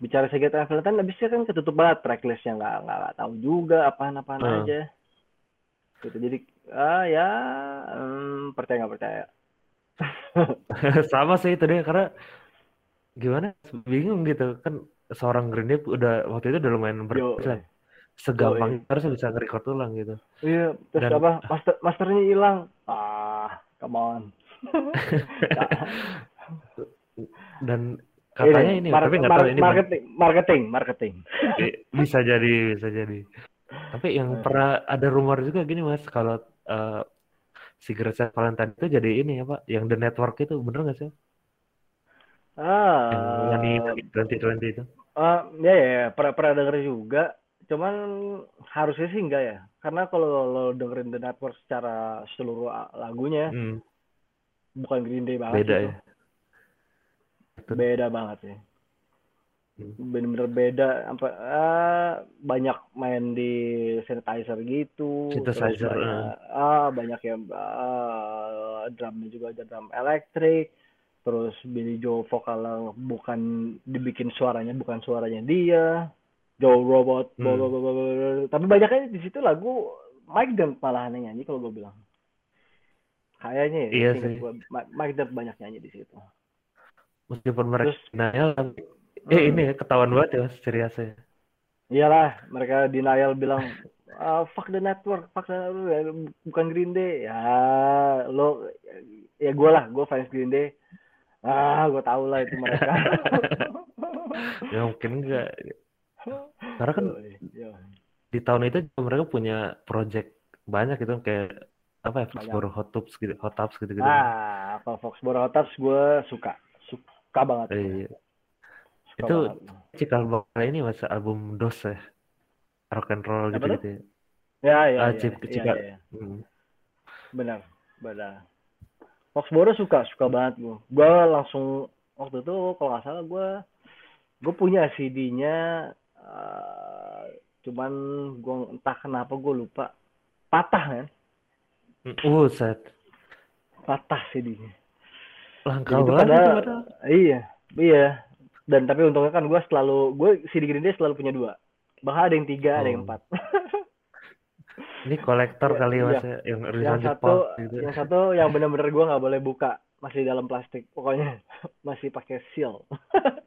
bicara and Valentine habisnya kan ketutup banget tracklistnya nggak nggak tahu juga apaan-apaan Hmm. aja gitu. Jadi ah ya hmm, percaya nggak percaya. Sama sih itu deh karena gimana bingung gitu. Kan seorang Green Day udah waktu itu udah lumayan Yo, berkesan segampang harusnya bisa nge-record ulang gitu. Iya terus Dan- apa? Master masternya hilang. Ah come on. Dan katanya ini, mar- tapi nggak tahu ini marketing marketing. Marketing bisa jadi bisa jadi tapi yang Eh. pernah ada rumor juga gini mas kalau eh, Cigarette and Valentine itu jadi ini ya pak yang The Network itu bener nggak sih ah yang di 2020 itu Ah, ya ya, ya. pernah pernah denger juga. Cuman harusnya sih enggak ya. Karena kalau lo dengerin The Network secara seluruh lagunya, Hmm, bukan Green Day banget beda gitu. ya. Beda banget ya. Bener-bener beda. Sampai ah, banyak main di synthesizer gitu. Synthesizer, banyak, ah, banyak yang ah, drumnya juga ada drum elektrik. Terus Billy Joe vokalnya bukan dibikin suaranya bukan suaranya dia. Joe Robot, Hmm. tapi banyaknya di situ lagu Mike Dent malah nyanyi kalau gue bilang. Kayaknya ya, Iya sih. Mike Dent banyak nyanyi di situ. meskipun mereka Terus, tapi eh hmm, ini ya ketahuan banget ya mas seriusnya iyalah mereka denial bilang "Ah, fuck the network, fuck the network, bukan Green Day. Ya lo, ya gue lah, gue fans Green Day. Ah, gue tau lah itu mereka. ya mungkin enggak karena kan di tahun itu mereka punya project banyak gitu kayak apa ya. Foxborough Hot Tubs gitu Hot Tubs gitu gitu Ah, kalau Foxborough Hotaps gue suka, suka banget. Iya. Itu cikal bakal ini mas album DOS ya rock and roll gitu gitu ya Ya, ya, Ah, ya, Cip- iya, Cika. iya. Hmm. benar, benar. Foxborough suka, suka banget gue. Gue langsung waktu itu kalau nggak salah gue, gue punya CD-nya, eh, cuman gue entah kenapa gue lupa, patah kan, Uh, set patah CD-nya. langka banget padahal. iya, iya. Dan tapi untungnya kan gue selalu, gue CD Green Day selalu punya dua. Bahkan ada yang tiga, ada yang Oh. empat. Ini kolektor Iya, kali ya, mas iya. ya, yang yang satu Jepang gitu. yang satu yang benar-benar gue nggak boleh buka masih dalam plastik pokoknya masih pakai seal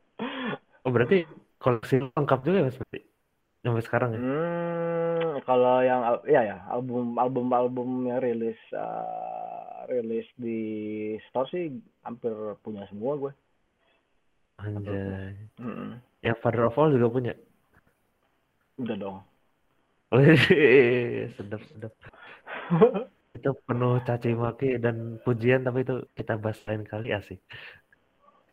Oh berarti koleksi lengkap juga ya mas berarti? sampai sekarang ya? Hmm, kalau yang ya ya album album album yang rilis uh, rilis di store sih hampir punya semua gue. Anjay. Mm-mm. Yang Father of All juga punya. Udah dong. Wih, sedap sedap. Itu penuh caci maki dan pujian tapi itu kita bahas lain kali asik.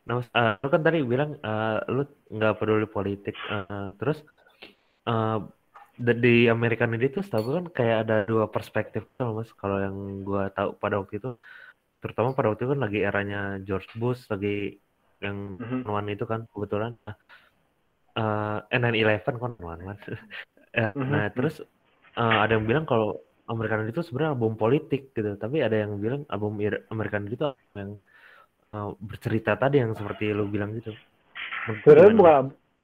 Nah, eh, lu kan tadi bilang eh, lu nggak peduli politik, eh, terus eh, da- di American Idol tuh setahu kan kayak ada dua perspektif tuh mas. Kalau yang gua tahu pada waktu itu, terutama pada waktu itu kan lagi eranya George Bush, lagi yang Mhm. one itu kan kebetulan. Nah, eh 9/11 kan one one. Eh, Mhm. Nah, terus eh, ada yang bilang kalau American itu sebenarnya album politik gitu, tapi ada yang bilang album American itu yang eh, bercerita tadi yang seperti lu bilang gitu. Sebenarnya bukan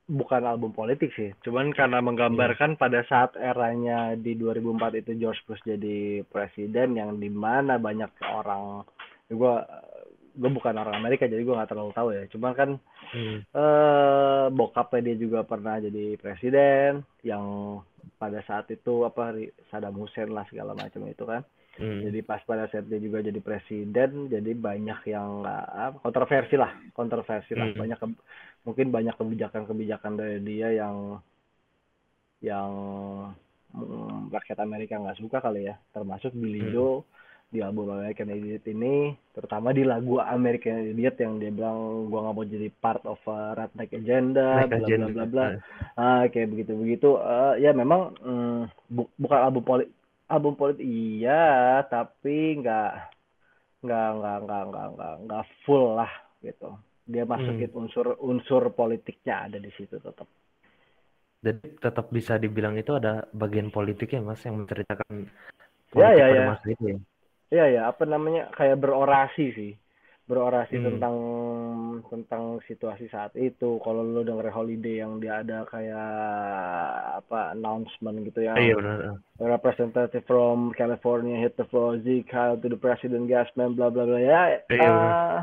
bukan album politik sih, cuman karena menggambarkan pada saat eranya di 2004 itu George Bush jadi presiden yang di mana banyak orang, gue gue bukan orang Amerika jadi gue nggak terlalu tahu ya, cuman kan Hmm. eh bokapnya dia juga pernah jadi presiden yang pada saat itu apa Saddam Hussein lah segala macam itu kan. Hmm. Jadi pas pada saat dia juga jadi presiden, jadi banyak yang nggak apa, kontroversi lah, kontroversi lah. Hmm. Banyak ke- mungkin banyak kebijakan-kebijakan dari dia yang yang mm, rakyat Amerika nggak suka kali ya, termasuk Billy Hmm. Di album American Idiot ini, terutama di lagu American Idiot yang dia bilang gua nggak mau jadi part of a redneck agenda, bla bla bla bla. Nah, Ah, kayak begitu-begitu. Eh, ya memang mm, bu- bukan album politik, album politik iya, tapi nggak nggak nggak nggak nggak nggak nggak full lah gitu. Dia masukin unsur unsur politiknya ada di situ tetap. Jadi tetap bisa dibilang itu ada bagian politiknya mas yang menceritakan Ya, politik ya, pada ya. masa itu ya. Iya ya, apa namanya? Kayak berorasi sih, berorasi Hmm. tentang tentang situasi saat itu. Kalau lo denger Holiday yang dia ada kayak apa announcement gitu yang Iya benar. representative from California hit the floor, Zeke Kyle to the president, Gasman, bla bla bla. Ya, Iya, eh,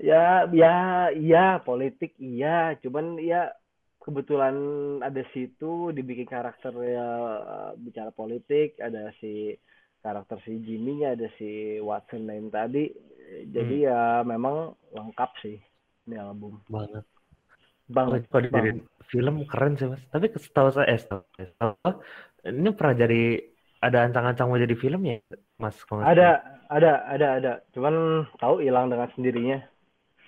ya, ya, ya, politik iya, cuman ya kebetulan ada situ dibikin karakter ya eh, bicara politik, ada si karakter si Jimmy-nya, ada si Watson lain tadi, jadi Hmm. ya memang lengkap sih ini album Banget. banget, Kalau dijadiin film keren sih mas. Tapi setahu saya, eh, setahu saya, setahu ini pernah jadi ada ancang-ancang mau jadi film ya, mas? Kalau ada, ada, ada, ada, cuman tahu hilang dengan sendirinya.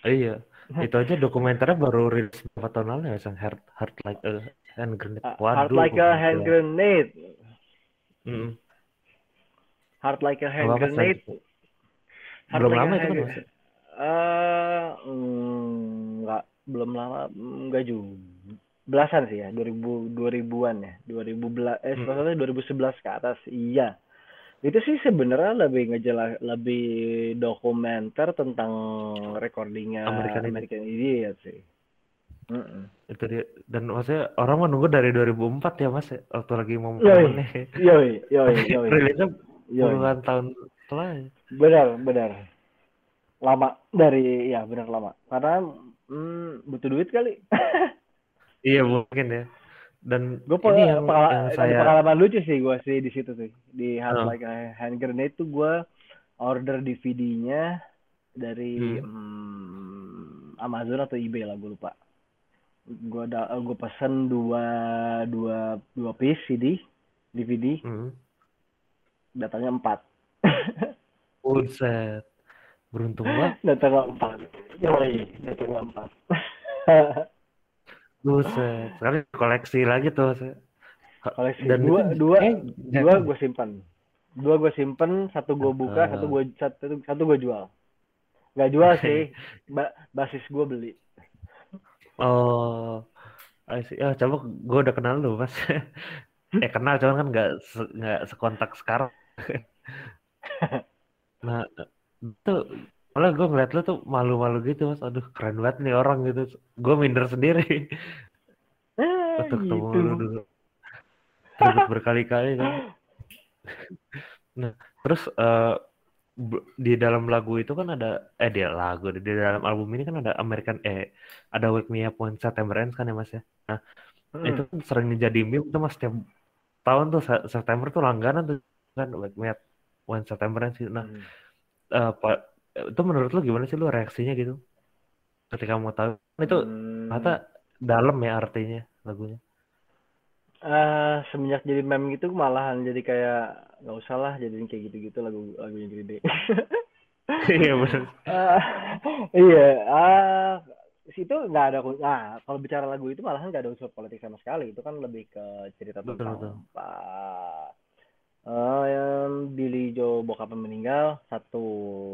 Iya, itu aja dokumenternya baru rilis beberapa tahun lalu ya, sang Heart, Heart Like a Hand Grenade. Heart Waduh, like a hand grenade. Mm. Heart like a hand grenade. Belum like lama itu kan? Eh, mm, nggak belum lama, enggak juga. Belasan sih ya, 2000 2000-an ya. 2000 bela eh Hmm. maksudnya 2011 ke atas. Iya. Itu sih sebenarnya lebih ngejelas lebih dokumenter tentang recordingnya American. American Idiot sih. Mm-mm. Itu dia. Dan maksudnya orang menunggu dari 2004 ya mas, waktu lagi mau Yoi. Yoi, yoi, yoi. Rilisnya Yoi. puluhan tahun setelah. ya. Benar, benar. Lama dari ya benar lama. Karena hmm, butuh duit kali. Iya mungkin ya. Dan gue ini yang, yang ada saya pengalaman lucu sih gue sih di situ tuh. Di Heart Oh. Like Hand Grenade tuh gue order DVD-nya dari Hmm. hmm, Amazon atau eBay lah gue lupa. Gue ada gue pesen dua dua dua piece CD DVD Hmm. Datangnya empat. Buset. Beruntung banget. datangnya empat. Yoi, datangnya empat. Buset. Sekarang koleksi lagi tuh. saya. koleksi Dan dua itu dua eh, dua gue simpan dua gue simpen satu gue buka Ah. satu gue satu satu gue jual nggak jual sih ba- basis gue beli Oh, I see. Ya, coba gue udah kenal lu, Mas. eh, kenal, cuman kan nggak se- nggak sekontak sekarang. nah, itu malah gue ngeliat lu tuh malu-malu gitu, Mas. Aduh, keren banget nih orang gitu. Gue minder sendiri. ah, ketemu gitu lu dulu. Berkali-kali kan. Nah, terus b- di dalam lagu itu kan ada eh di lagu di dalam album ini kan ada American eh ada Wake Me Up When September Ends kan ya Mas ya. Nah, Hmm. itu kan sering jadi meme tuh mas setiap tahun tuh Se- September tuh langganan tuh kan Wake Me Up When September Ends gitu. Nah, Hmm. Pak, itu menurut lu gimana sih lu reaksinya gitu? Ketika mau tahu itu Hmm. ternyata dalam ya artinya lagunya. Eh, semenjak jadi meme gitu malahan jadi kayak nggak usah lah jadiin kayak gitu-gitu lagu lagunya Day. Iya benar. Eh, iya, ah situ nggak ada nah kalau bicara lagu itu malahan nggak ada unsur politik sama sekali itu kan lebih ke cerita Betul, tentang betul. Pak eh, yang Billy Joe bokapnya meninggal satu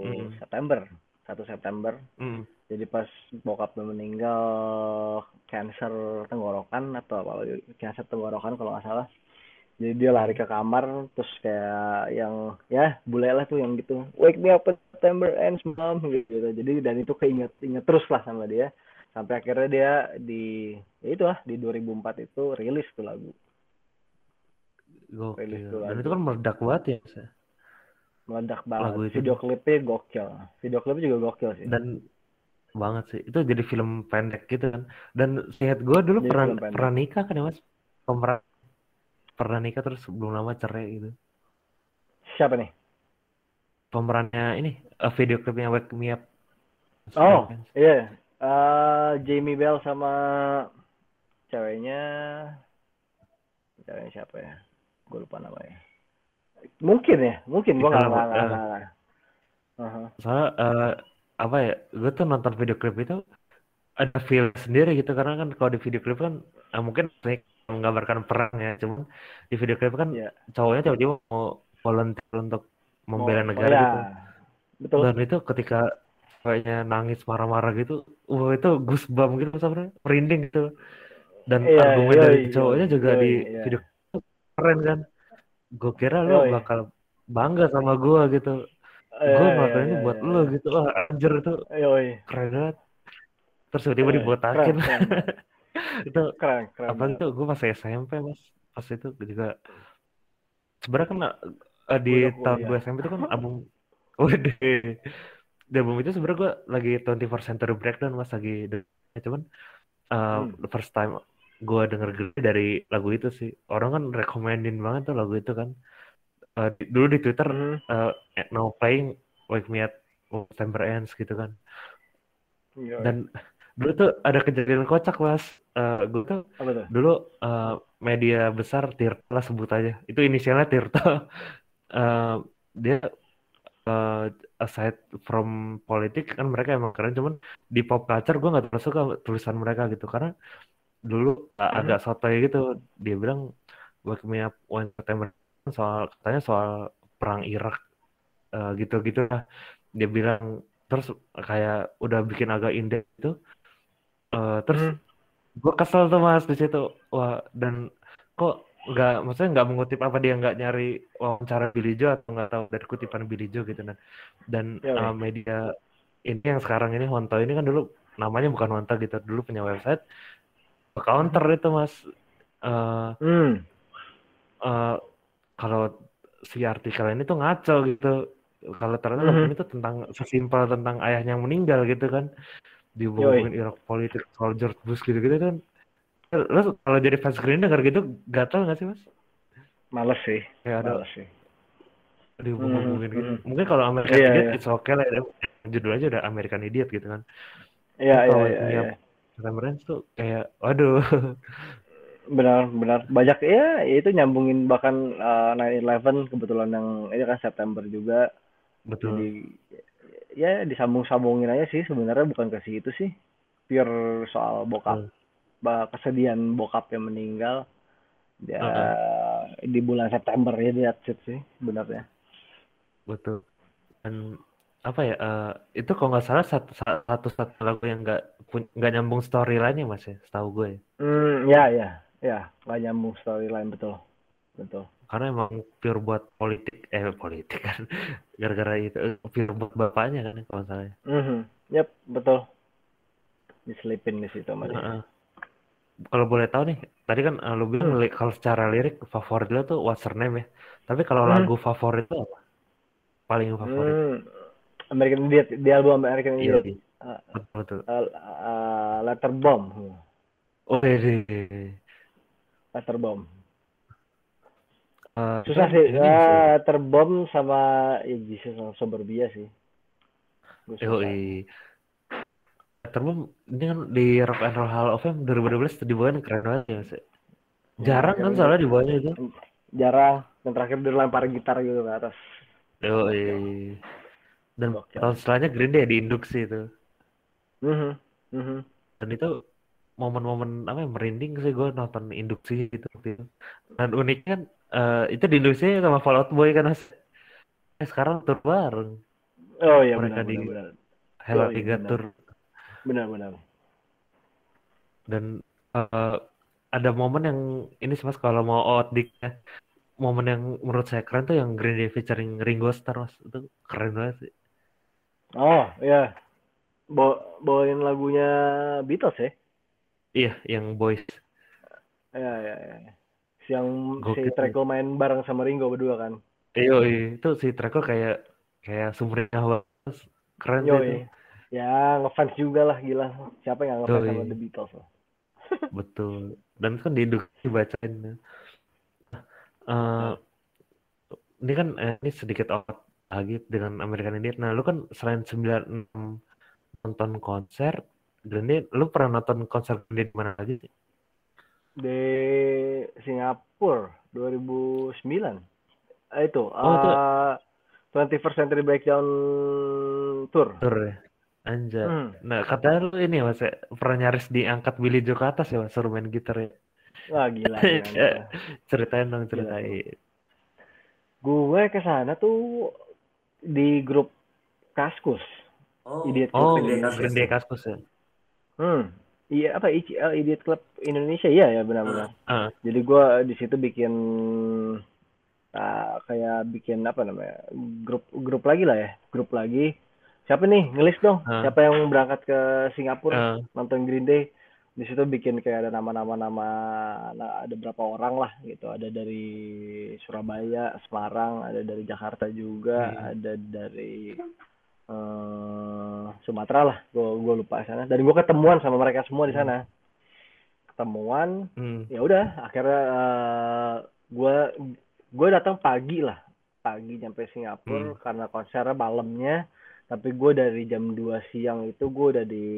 Mm. September satu September. Mm. jadi pas bokapnya meninggal cancer tenggorokan atau apa cancer tenggorokan kalau nggak salah. Jadi dia lari ke kamar terus kayak yang ya bule lah tuh yang gitu. Wake me up September ends mom gitu. Jadi dan itu keinget inget terus lah sama dia. Sampai akhirnya dia di ya itu lah di 2004 itu rilis tuh lagu Gokil. Dan lagu. itu kan meledak banget ya. Meledak Lagu banget itu. video klipnya gokil video klipnya juga gokil sih Dan banget sih. Itu jadi film pendek gitu kan. Dan sehat gue dulu Jadi pernah pernah nikah kan ya mas. Pemeran pernah nikah terus belum lama cerai gitu. siapa nih Pemerannya ini eh, video klipnya Wake Me Up. Oh, iya. Eh, Jamie Bell sama ceweknya, ceweknya siapa ya? Gue lupa namanya. Mungkin ya, mungkin gue nggak nggak. Aha. Soalnya eh, apa ya? Gue tuh nonton video klip itu ada feel sendiri gitu karena kan kalau di video klip kan eh, mungkin menggambarkan perang ya, cuman di video klip kan Iya. cowoknya tiba-tiba mau volunteer untuk membela Oh, negara ya. gitu. Betul. Dan itu ketika kayaknya nangis marah-marah gitu, wah itu goosebump gitu sebenarnya, merinding gitu. Dan Iya, argumen yoi, dari yoi, cowoknya juga yoi, di iya. video keren kan. Gue kira lo bakal bangga sama gue gitu. Iya, Gue iya, ngelakuin ini iya, buat iya. lo gitu. Wah anjir itu keren banget. Terus tiba-tiba dibotakin. Keren, keren. itu Keren, keren. apa itu gue masih SMP mas. Pas itu juga sebenarnya kan eh, di Udah tahun gue SMP itu kan album Waduh. Di album itu sebenarnya gue lagi 24 Century Breakdown mas lagi cuman uh, Hmm. the first time gue denger dari lagu itu sih. Orang kan rekomendin banget tuh lagu itu kan. Uh, di- dulu di Twitter uh, now playing Wake Me Up When September Ends gitu kan. Yoi. dan dulu tuh ada kejadian kocak mas. Uh, gue tuh apa tuh? dulu uh, media besar Tirta lah sebut aja. Itu inisialnya Tirta. Uh, dia uh, aside from politik kan mereka emang keren. Cuman di pop culture gue nggak terlalu suka tulisan mereka gitu. Karena dulu Mhm. agak sotoy gitu. Dia bilang Wake Me Up When September soal katanya soal perang Irak uh, gitu-gitu lah. Dia bilang terus kayak udah bikin agak indie gitu. Uh, terus Mhm. gue kesel tuh mas di situ. Wah dan kok nggak maksudnya nggak mengutip apa dia nggak nyari wawancara Billy Joe atau nggak tahu dari kutipan Billy Joe gitu dan dan Ya, uh, media ini yang sekarang ini Honto ini kan dulu namanya bukan Honto gitu. Dulu punya website counter itu mas. Eh, Hmm. eh, kalau si artikel ini tuh ngaco gitu. Kalau ternyata lagu ini tuh tentang sesimpel tentang ayahnya yang meninggal gitu kan. Dihubungin Irak politik soal George Bush gitu-gitu kan. Lo kalau jadi fans Green denger gitu gatal nggak sih mas? Males sih, kayak ada. males sih. dihubung-hubungin Mhm, gitu. mhm. mungkin kalau American Iya, Idiot iya. it's okay lah. Ya. judul aja udah American Idiot gitu kan. Iya, iya, kalau iya, Ends tuh kayak waduh Benar, benar. Banyak ya, itu nyambungin bahkan uh, 9/11 kebetulan yang ini kan September juga. betul Jadi ya disambung-sambungin aja sih sebenarnya bukan ke situ sih. Pure soal bokap, ba- kesedihan bokap yang meninggal. Ya Uh-uh. di bulan September ya it sih sebenarnya. betul dan apa ya eh, itu kalau nggak salah satu satu satu lagu yang nggak nggak nyambung storyline-nya mas ya setahu gue ya. Hmm, ya ya ya nggak nyambung storyline betul. Betul. karena emang pure buat politik eh politik kan gara-gara itu pure buat bapaknya kan kalau nggak salah ya. Mhm. Yap, betul. Diselipin di situ sama dia. Heeh. kalau boleh tahu nih tadi kan eh, lu bilang Hmm. kalau secara lirik favorit lo tuh What's Her Name ya tapi kalau Hmm. lagu favorit lo apa paling favorit Hmm, American Idiot di album American iya Idiot. iya. Uh, betul uh, uh, Letter Bomb. oh iya, iya, iya. Waterbomb. Eh, Susah kan sih. ini Ah, Waterbomb sama ya Jesus sama Suburbia sih. Yo. Terbang ini kan di Rock and Roll Hall of Fame 2012 dibawain keren banget ya. Ya, Jarang kan keren. soalnya dibawanya itu. Jarang. Dan terakhir dia lempar gitar gitu ke atas. Yo, Dan tahun setelahnya Green Day diinduksi itu. Mhm. Mhm. Dan itu momen-momen apa ya, merinding sih gue nonton induksi gitu waktu itu. Dan uniknya kan eh, itu diinduksi sama Fall Out Boy kan Mas. Eh, sekarang tur bareng. Oh iya Mereka benar di- benar. Hella Oh, iya, Tiga benar. Tour. Benar benar. Dan eh, ada momen yang ini sih mas kalau mau outdik ya, momen yang menurut saya keren tuh yang Green Day featuring Ringo Starr mas itu keren banget sih. Oh iya. Bawa, bawain lagunya Beatles ya? Iya yang Boys. Iya iya iya. Yang si Gokil. Treco main bareng sama Ringo berdua kan. Iyo, itu si Treko kayak kayak sumringah banget. Keren sih itu. Ya ngefans juga lah gila. Siapa yang ngefans sama The Beatles lah. Betul. Dan kan diinduksi bacain. Eh, ini kan eh, ini sedikit out lagi dengan American Idiot. Nah, lu kan selain 96 nonton konser, Green Day, lu pernah nonton konser Green Day di mana aja sih? Di Singapura 2009. Eh, itu. Oh, itu- eh, 21st Century Breakdown Tour. Tur ya? Anjay. Hmm. Nah, katanya lu ini mas, ya, pernah nyaris diangkat Billy Joe ke atas ya mas, suruh main gitar ya? Wah gila. gila, gila. Ceritain dong, ceritain. Gue ke sana tuh di grup Kaskus. Oh, Idiot Oh, Green Day Kaskus Green Day ya? Kaskus ya? Hmm. Iya apa ICL Idiot Club Indonesia iya ya benar-benar. Ah, Jadi gua di situ bikin ah, kayak bikin apa namanya grup grup lagi lah ya grup lagi. Siapa nih ngelis dong? Ah. Siapa yang berangkat ke Singapura ah, nonton Green Day? Di situ bikin kayak ada nama-nama nama nah, ada berapa orang lah gitu. Ada dari Surabaya, Semarang, ada dari Jakarta juga, Hmm. ada dari eh Sumatera lah. Gue gue lupa sana. Dan gue ketemuan sama mereka semua di sana. Ketemuan, hmm, ya udah akhirnya gue gue datang pagi lah pagi nyampe Singapura Hmm. karena konsernya malamnya tapi gue dari jam 2 siang itu gue udah di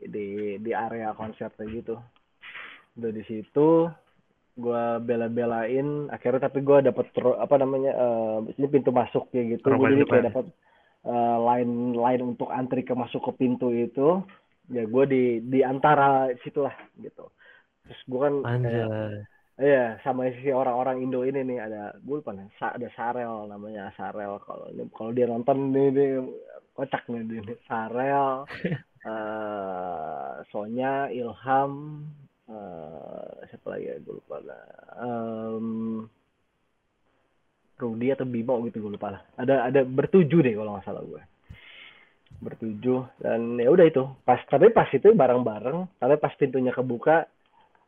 di di area konsernya gitu. Udah di situ gue bela-belain. Akhirnya tapi gue dapet apa namanya eh ini pintu masuk ya gitu. Orang gue paling jadi kayak dapat eh, line line untuk antri ke masuk ke pintu itu. Ya gue di di antara situlah gitu. Terus gue kan kayak. Iya, sama si orang-orang Indo ini nih ada gue lupa nih, Sa- ada Sarel namanya Sarel kalau ini kalau dia nonton nih, nih kocak nih dia nih. Sarel, eh Sonya, Ilham, eh siapa lagi ya gue lupa lah. Em, Rudy atau Bimo gitu gue lupa lah. Ada ada bertujuh deh kalau nggak salah gue. Bertujuh dan ya udah itu. Pas tapi pas itu bareng-bareng, tapi pas pintunya kebuka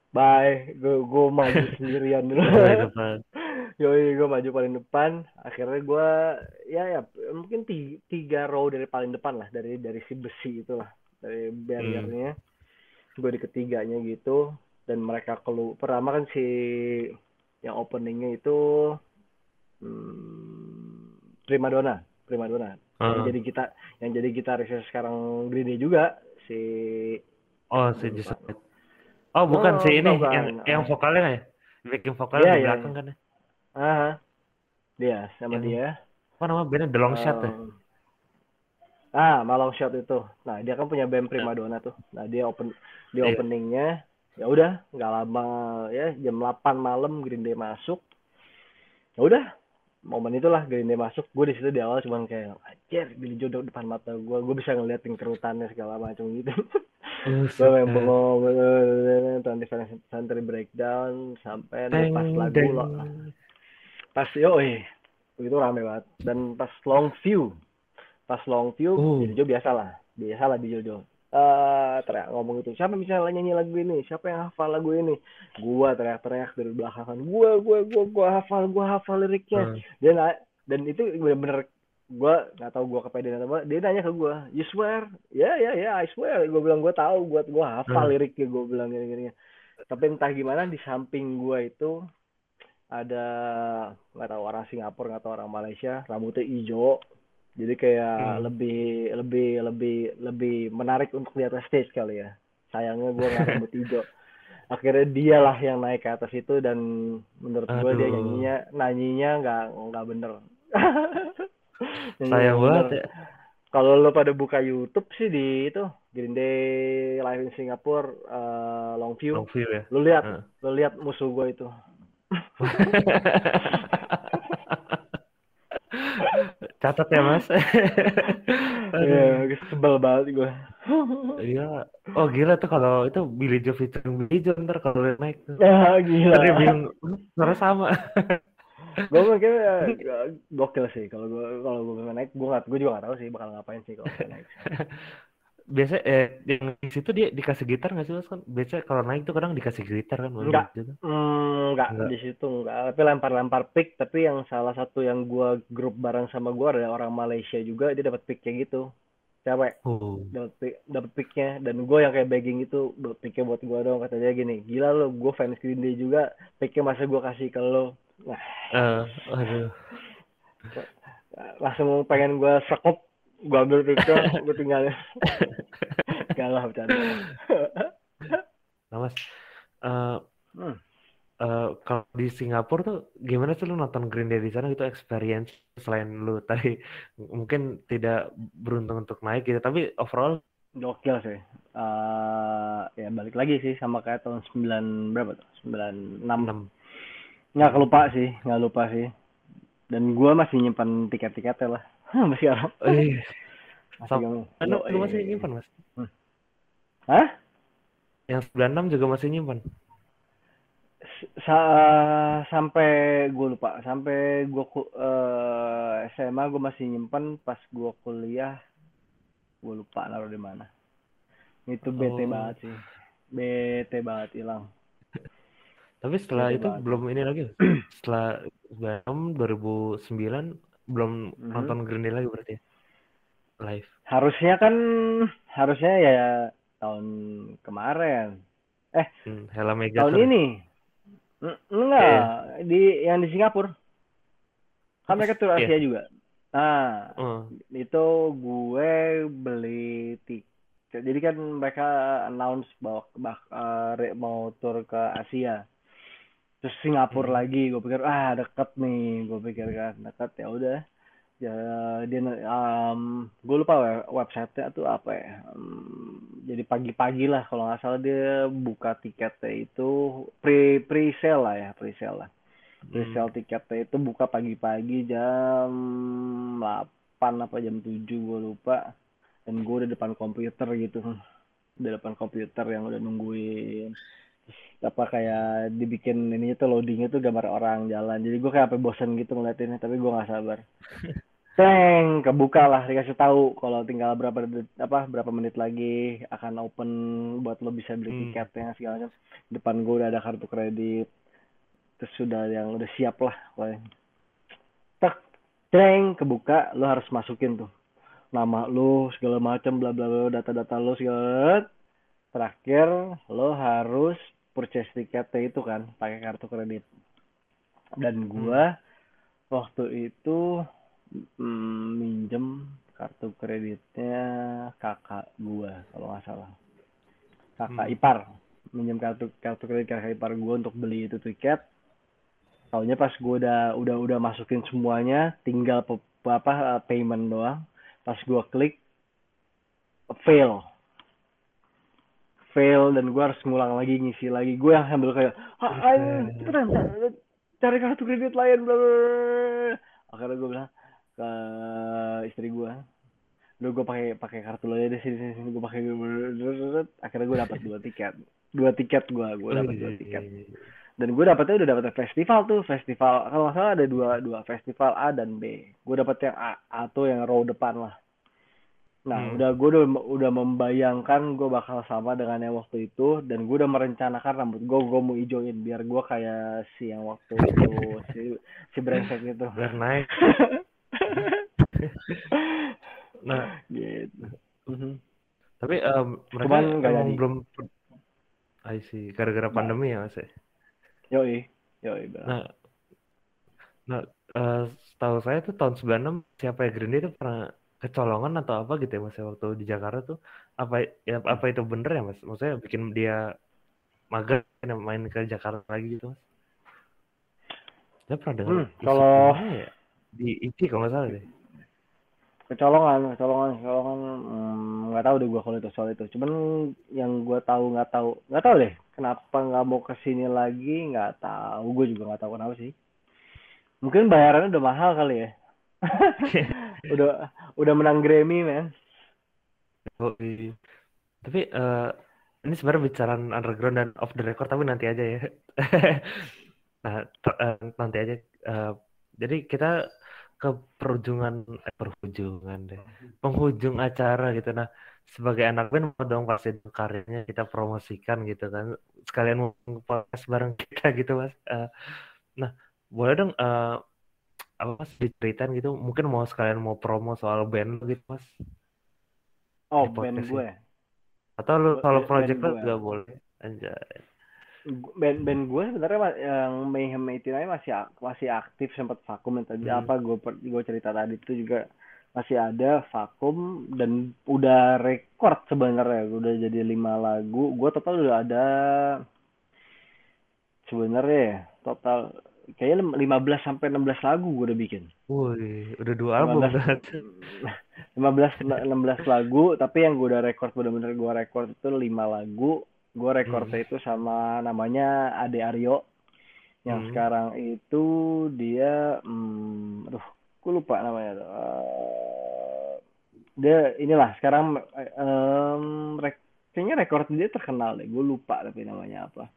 Bye, gue gue maju sendirian dulu. Yoi, gue maju paling depan. Akhirnya gue, ya ya mungkin tiga, tiga row dari paling depan lah, dari dari si besi itu lah, dari barriernya. Gue di ketiganya gitu. Dan mereka keluar. Pertama kan si yang openingnya itu hmm, Primadona, Primadona. Yang Ah. jadi kita, yang jadi gitarisnya sekarang Green Day juga si Oh, si. Jason. Oh, bukan Oh, si ini bukan. yang yang vokalnya nggak ya? Backing vokal Iya, di iya, belakang kan ya? ah dia sama Yang- dia. Apa nama bandnya The Long Shot ya? Um, Ah, Malong Shot itu. Nah, dia kan punya band Primadona tuh. Nah, dia open di Iya. openingnya ya udah nggak lama ya jam 8 malam Green Day masuk. Ya udah momen itulah Green Day masuk. Gue di situ di awal cuman kayak anjir Billy Joe depan mata gue. Gue bisa ngeliatin kerutannya segala macam gitu. gue main bengong twenty Century Breakdown sampai pas lagu deng. lo pas yo itu rame banget. Dan pas long view pas long view Uh. Joe biasa lah biasa lah Billy Joe eh teriak ngomong itu siapa bisa nyanyi lagu ini? Siapa yang hafal lagu ini? Gua teriak-teriak dari belakangan gua gua gua gua hafal gua hafal liriknya. Hmm. dia na- dan itu bener-bener gua nggak tahu gua kepedean atau apa dia nanya ke gua you swear? Ya ya ya I swear. Gua bilang gua tahu gua gua hafal Hmm. liriknya gua bilang gini gini tapi entah gimana di samping gua itu ada nggak tahu orang Singapura nggak tahu orang Malaysia rambutnya hijau. Jadi kayak Hmm. lebih lebih lebih lebih menarik untuk di atas stage kali ya. Sayangnya gua nggak rambut hijau. Akhirnya dialah yang naik ke atas itu dan menurut gua dia nyanyinya nanyinya nggak nggak bener Sayang nggak banget ya. Kalau lo pada buka YouTube sih di itu Green Day live in Singapore eh, Longview, Long view ya. lo lihat, Heeh. lo lihat musuh gue itu. Catat ya mas. Iya, sebel banget gue. Iya. Oh gila tuh kalau itu Billy Joe featuring Billy Joe ntar kalau naik. Ya gila. Bilang "Hmm, suara sama. Gue mikir ya, gokil sih kalau gue kalau gue naik gue nggak gue juga nggak tahu sih bakal ngapain sih kalau naik. Biasa eh yang di situ dia dikasih gitar nggak sih mas kan? Biasa kalau naik tuh kadang dikasih gitar kan. Enggak. gitu. Hmm, enggak, Enggak. di situ enggak. Tapi lempar-lempar pick. Tapi yang salah satu yang gua grup bareng sama gua ada orang Malaysia juga. Dia dapat pick kayak gitu. Cewek Oh. dapat pick, dapat picknya. Dan gue yang kayak begging itu picknya buat gua dong. Kata dia gini, gila lo, gue fans Green Day juga. Picknya masa gua kasih ke lo. Nah, Eh, aduh. langsung pengen gua sekop. Gua ambil picknya, gue tinggalin. Gak lah, bercanda. Nah mas, eh Hmm. eh, kalau di Singapura tuh gimana sih lu nonton Green Day di sana gitu experience selain lu tadi mungkin tidak beruntung untuk naik gitu tapi overall Gokil sih. Eh ya balik lagi sih sama kayak tahun 9 berapa tuh? 96. 6 Nggak lupa sih, nggak lupa sih. Dan gua masih nyimpan tiket-tiketnya lah. masih ada. eh Masih Sam- gak- lu, masih nyimpan mas Hah? yang 96 juga masih nyimpan Sa- sampai gue lupa, sampai gue eh SMA gue masih nyimpan pas gue kuliah gue lupa naruh di mana. Itu bete Oh. banget sih. Bete banget hilang. Tapi setelah itu banget. belum ini lagi setelah 96 2009 belum Mhm. nonton Green Day lagi berarti ya live Harusnya kan harusnya ya tahun kemarin. hmm, Hella Mega tahun Tour. ini N- enggak di yang di Singapura kan mereka tur Iya. Asia juga nah Oh, itu gue beli tiket jadi kan mereka announce bahwa bak- eh, re- mau tur ke Asia terus Singapura Hmm. lagi gue pikir ah deket nih gue pikir kan deket ya udah ya dia um, gue lupa we- website-nya tuh apa ya Um, jadi pagi-pagi lah kalau nggak salah dia buka tiketnya itu pre pre sale lah ya pre sale lah pre hmm. sale tiketnya itu buka pagi-pagi jam 8 apa jam 7 gue lupa dan gue udah depan komputer gitu udah depan komputer yang udah nungguin apa kayak dibikin ininya tuh loadingnya tuh gambar orang jalan jadi gue kayak apa bosan gitu ngeliatinnya tapi gue nggak sabar Teng, kebuka lah dikasih tahu kalau tinggal berapa apa berapa menit lagi akan open buat lo bisa beli Hmm. tiketnya segala macam. Depan gue udah ada kartu kredit. Terus sudah yang udah siap lah. Tek, teng, kebuka, lo harus masukin tuh nama lo segala macam bla bla bla data-data lo segala. Terakhir lo harus purchase tiketnya itu kan pakai kartu kredit. Dan gua waktu itu mm, minjem kartu kreditnya kakak gua kalau nggak salah. Kakak Hmm. ipar. Minjem kartu kartu kredit kakak ipar gua untuk beli itu tiket. Taunya pas gua udah udah udah masukin semuanya tinggal pe- apa payment doang. Pas gua klik fail fail dan gua harus ngulang lagi ngisi lagi. Gue yang sambil kayak ah cepetan ca- cari kartu kredit lain bla bla bla." akhirnya gue bilang ke istri gue Udah gue pakai pakai kartu lo ya deh sini sini, sini. Gue pakai akhirnya gue dapat dua tiket. Dua tiket gue gue dapat dua tiket. Dan gue dapetnya udah dapet festival tuh festival kalau nggak salah ada dua dua festival A dan B. Gue dapet yang A, A tuh yang row depan lah nah Hmm. udah gue udah udah membayangkan gue bakal sama dengan yang waktu itu dan gue udah merencanakan rambut gue gue mau ijoin biar gue kayak si yang waktu itu si si brengsek itu biar naik nah gitu Mhm. tapi em, mereka Cuman emang belum I see. Gara-gara Nah. pandemi ya Mas ya? Yoi, yoi benar. Nah, nah eh, setahu saya tuh tahun 96 siapa ya Green Day itu pernah kecolongan atau apa gitu ya Mas ya, waktu di Jakarta tuh apa ya apa itu bener ya Mas? Maksudnya bikin dia mager main ke Jakarta lagi gitu Mas? Saya pernah dengar Hmm, kalau- ya? Di IT kalau nggak salah deh. kecolongan kecolongan kecolongan hmm, nggak tahu deh gue kalau itu soal itu cuman yang gue tahu nggak tahu nggak tahu deh kenapa nggak mau ke sini lagi nggak tahu gue juga nggak tahu kenapa sih mungkin bayarannya udah mahal kali ya udah udah menang Grammy men. Tapi eh, ini sebenarnya bicara underground dan off the record tapi nanti aja ya. Nah, eh, nanti aja. Eh, jadi kita ke perujungan eh, perujungan deh. Penghujung acara gitu. Nah, sebagai anak band mau dong pasti dong karirnya kita promosikan gitu kan. Sekalian mau podcast bareng kita gitu, Mas. Eh, nah, boleh dong eh, apa Mas diceritain gitu. Mungkin mau sekalian mau promo soal band gitu, Mas. oh band gue Atau lu kalau band project lu gue. juga boleh. Anjay. band band gue sebenarnya yang Mayhem 89 masih masih aktif sempat vakum yang tadi Hmm. apa gue gue cerita tadi itu juga masih ada vakum dan udah rekord sebenarnya udah jadi lima lagu gue total udah ada sebenarnya ya total kayaknya lim- 15 sampai 16 lagu gue udah bikin Wih, udah dua album 15 berarti. 15 16 lagu tapi yang gue udah record bener-bener gue record itu 5 lagu gue recordnya itu sama namanya Ade Aryo yang Hmm. sekarang itu dia hmm, aduh gue lupa namanya tuh. Eh, dia inilah sekarang em, rek- kayaknya record dia terkenal deh gue lupa tapi namanya apa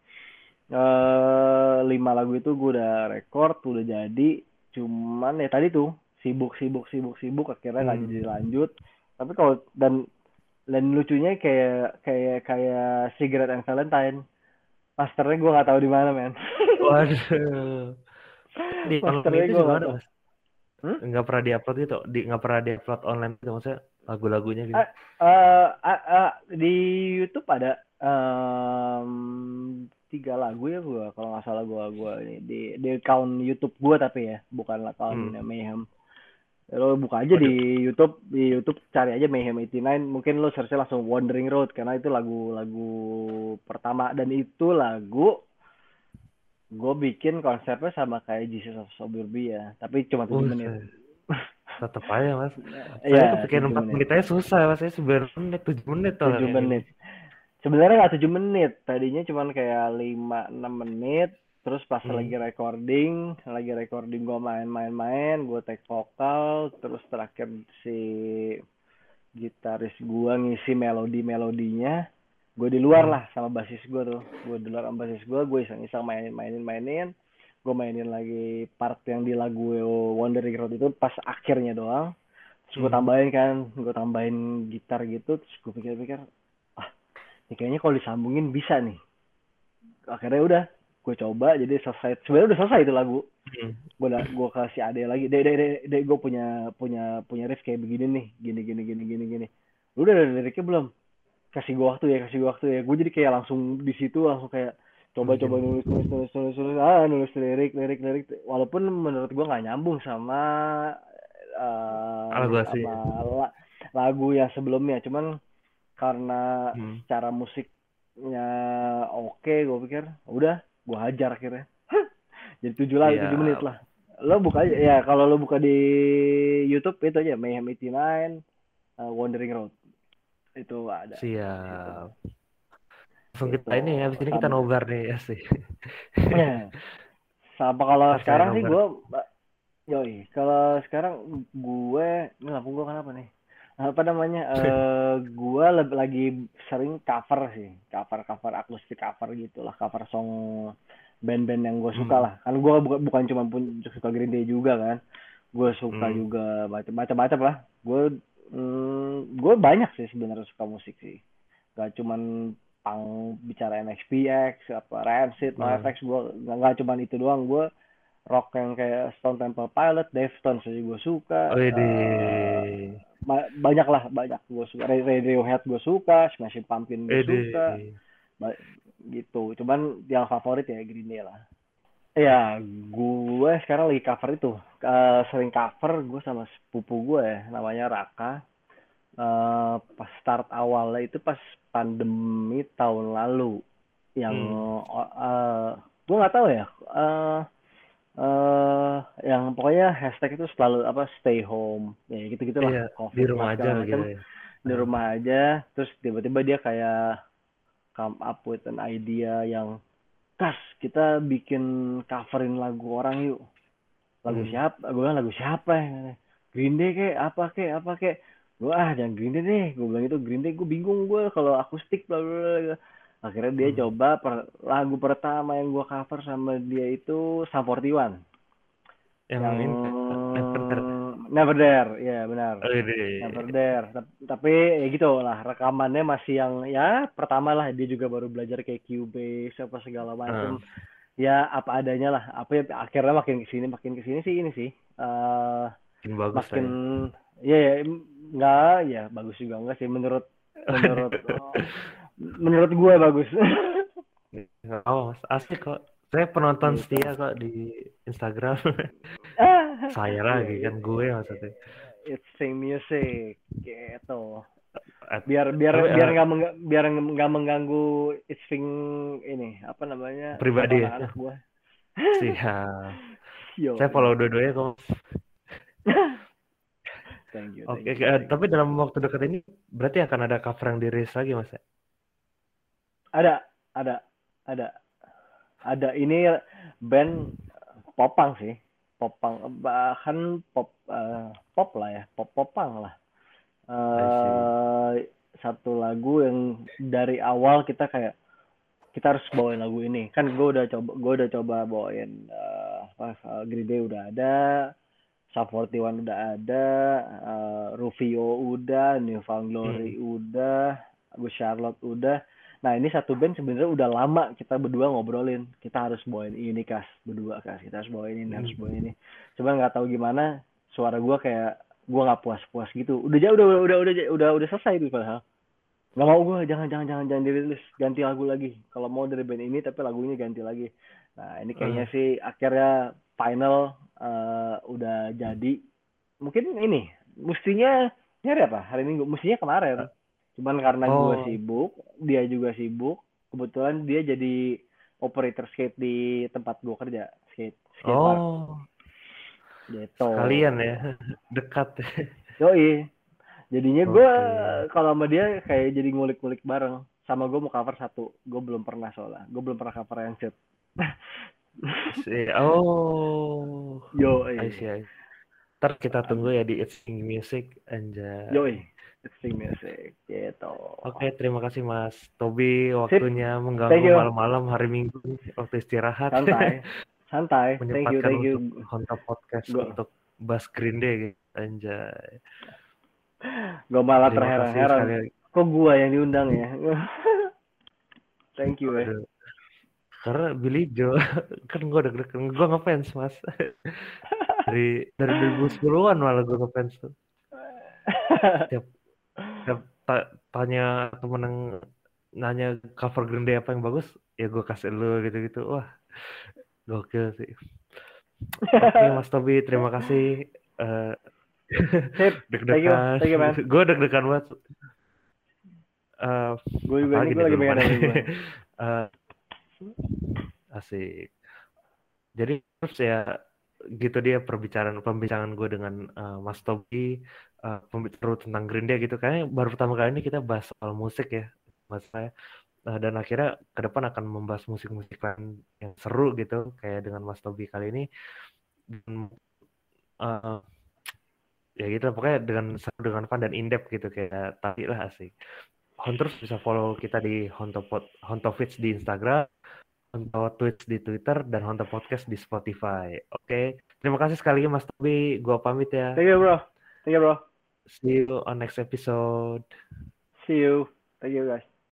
eh lima lagu itu gue udah record udah jadi cuman ya tadi tuh sibuk sibuk sibuk sibuk akhirnya nggak Hmm. jadi lanjut tapi kalau dan dan lucunya kayak kayak kayak Cigarette and Valentine masternya gue nggak tahu di mana men Waduh. Di Masternya itu gue nggak tahu? Hmm? Nggak pernah diupload gitu? Di nggak pernah diupload online gitu maksudnya lagu-lagunya gitu. Ah, Eh, ah, ah, di YouTube ada em, tiga lagu ya gua kalau nggak salah gua gua ini di di account YouTube gua tapi ya bukan account Hmm. Mayhem lo buka aja di YouTube di YouTube cari aja Mayhem 89 mungkin lo search langsung Wandering Road karena itu lagu-lagu pertama dan itu lagu gue bikin konsepnya sama kayak Jesus of Suburbia tapi cuma tujuh menit Tetep aja, Mas. Saya Iya, kepikiran tujuh 4 menit. aja susah, Mas. Saya 9 menit, 7 menit tuh. tujuh menit. Sebenarnya nggak tujuh menit, tadinya cuman kayak lima enam menit. Terus pas Hmm. lagi recording, lagi recording gua main-main-main, gua take vokal, terus terakhir si gitaris gua ngisi melodi-melodinya. Gue di luar Hmm. lah sama basis gua tuh. Gue di luar sama basis gua, gue iseng-iseng mainin mainin mainin. Gue mainin lagi part yang di lagu Wandering Road itu pas akhirnya doang. Terus gue Hmm. tambahin kan, gue tambahin gitar gitu. Terus gue pikir-pikir, ini kayaknya kalau disambungin bisa nih. Akhirnya udah, gue coba. Jadi selesai. Sebenarnya udah selesai itu lagu. Hmm. Gue udah, gue kasih ade lagi. Dek, dek, dek, dek, gue punya punya punya riff kayak begini nih, gini, gini, gini, gini, gini. Lu udah ada liriknya belum? Kasih gue waktu ya, kasih gue waktu ya. Gue jadi kayak langsung di situ langsung kayak coba-coba nulis, nulis, nulis, nulis, nulis, ah, nulis lirik, lirik, lirik. Walaupun menurut gue nggak nyambung sama asli. sama la- lagu yang sebelumnya. Cuman karena Hmm. secara musiknya oke, gue pikir udah, gue hajar akhirnya. Jadi tujuh lah, Iya. tujuh menit lah. Lo buka aja, ya kalau lo buka di YouTube itu aja Mayhem 89 uh, Wandering Road itu ada. Siap. Langsung Gitu. kita ini ya, habis ini kita nobar nih ya sih. Sama kalau Pas sekarang sih gue, yoi, kalau sekarang gue, ini lampu gue kenapa nih? Apa namanya? eh gue lagi sering cover sih, cover cover akustik cover gitulah, cover song band-band yang gue suka Hmm. lah. Kan gue bukan bukan cuma pun suka Green Day juga kan, gue suka Hmm. juga macam-macam lah. Gue mm, gue banyak sih sebenarnya suka musik sih, gak cuman pang bicara NXPX apa Rancid, Hmm. NoFX gue nggak nggak cuman itu doang gue rock yang kayak Stone Temple Pilot, Deftones aja gue suka, Oh, ba- banyak lah banyak gue suka Ra- Radiohead gue suka, Smashing Pumpkin gue Ede. suka, gitu. Cuman yang favorit ya Green Day lah. Ya, gue sekarang lagi cover itu. Eh, sering cover gue sama sepupu gue ya, namanya Raka. Eh, pas start awalnya itu pas pandemi tahun lalu. Yang eh, gue nggak tahu ya. eh eh yang pokoknya hashtag itu selalu apa stay home. Ya gitu gitulah Iya, di rumah aja gitu ya. di rumah aja. Terus tiba-tiba dia kayak come up with an idea yang kas kita bikin coverin lagu orang yuk. Lagu Hmm. siapa gue bilang lagu siapa? Ya Green Day kek apa kek apa kek. Gue ah jangan Green Day deh. Gue bilang itu Green Day gue bingung gue kalau akustik bla bla bla akhirnya dia Hmm. coba per- lagu pertama yang gue cover sama dia itu Sum 41 Yang yang ini Never. Never Dare ya benar Oh, ini. Never Dare. Tap- Tapi ya gitu lah, rekamannya masih yang ya pertama lah dia juga baru belajar kayak Cubase apa segala macam. Hmm. Ya apa adanya lah. Apa ya, akhirnya makin ke sini makin ke sini sih ini sih. eh Makin bagus makin ya. ya ya em- nggak ya bagus juga enggak sih menurut menurut menurut gue bagus. Oh, asik kok. Saya penonton Gitu. setia kok di Instagram. Saya lagi Iya, kan iya, gue iya. maksudnya. It's sing music gitu. At- biar biar Tapi, biar eh, nggak mengga- biar nggak mengganggu itsing ini apa namanya Pribadi ya? anak Siap. Yo, Saya follow dua-duanya kok. thank you Oke, thank you, eh, thank you. tapi dalam waktu dekat ini berarti akan ada cover yang dirilis lagi mas? ya? Ada ada ada. Ada ini band popang sih. Popang bahkan pop eh, pop lah ya. Pop popang lah. Eh satu lagu yang dari awal kita kayak kita harus bawain lagu ini. Kan gue udah coba gue udah coba bawain apa eh, Green Day udah ada Sum 41 udah ada eh, Rufio udah Newfound Glory udah Agus Charlotte udah nah ini satu band sebenarnya udah lama kita berdua ngobrolin. Kita harus bawain ini kas. Berdua kas. Kita harus bawain ini harus Hmm. bawain ini. Cuman nggak tahu gimana suara gua kayak gua nggak puas-puas gitu. Udah udah udah udah udah udah udah selesai itu padahal. Nggak mau gua jangan jangan jangan jangan dirilis ganti lagu lagi. Kalau mau dari band ini tapi lagunya ganti lagi. Nah ini kayaknya sih akhirnya final eh, udah jadi. Mungkin ini mestinya nyari apa? Hari minggu mestinya kemarin cuman karena Oh. sibuk dia juga sibuk kebetulan dia jadi operator skate di tempat gua kerja skate skate Oh, gitu kalian ya dekat. Yoi. Jadinya gue Oke. kalau sama dia kayak jadi ngulik-ngulik bareng. Sama gue mau cover satu. Gue belum pernah soalnya. Gue belum pernah cover yang set. Oh, Yo. Ntar kita tunggu ya di It's Music anjay. Yoi. Sing music. Gitu. Oke, terima kasih Mas Tobi waktunya Thank mengganggu malam-malam hari Minggu waktu istirahat. Santai. Santai. Thank you, thank you. untuk Honda Podcast Gua- untuk Bas Green Day gitu. Anjay. Gue malah terheran-heran. Kok gue yang diundang ya? thank you. Aduh. Karena Billy Joe kan gue deg-degan gue ngefans mas dari dari 2010-an malah gue ngefans tuh. Tiap tanya temen yang nanya cover Green Day apa yang bagus, ya gue kasih lu gitu-gitu. Wah, gokil sih. Oke Mas Tobi, terima kasih. You. deg-degan. Gue deg-degan banget. Eh, Gue juga nih, gue lagi pengen. Eh, asik. Jadi terus ya gitu dia perbicaraan pembicaraan gue dengan eh, Mas Tobi eh, pembicara tentang Green Day gitu kayaknya baru pertama kali ini kita bahas soal musik ya mas saya Nah, dan akhirnya ke depan akan membahas musik-musik lain yang seru gitu kayak dengan Mas Tobi kali ini dan eh, ya gitu pokoknya dengan seru dengan fun dan in depth gitu kayak tadi lah asik Honterus bisa follow kita di Honto Pod, Honto Feeds di Instagram, Honto Tweets di Twitter, dan Honto Podcast di Spotify. Oke, terima kasih sekali lagi Mas Tobi. Gua pamit ya. Thank you bro. Thank you bro. See you on next episode. See you. Thank you guys.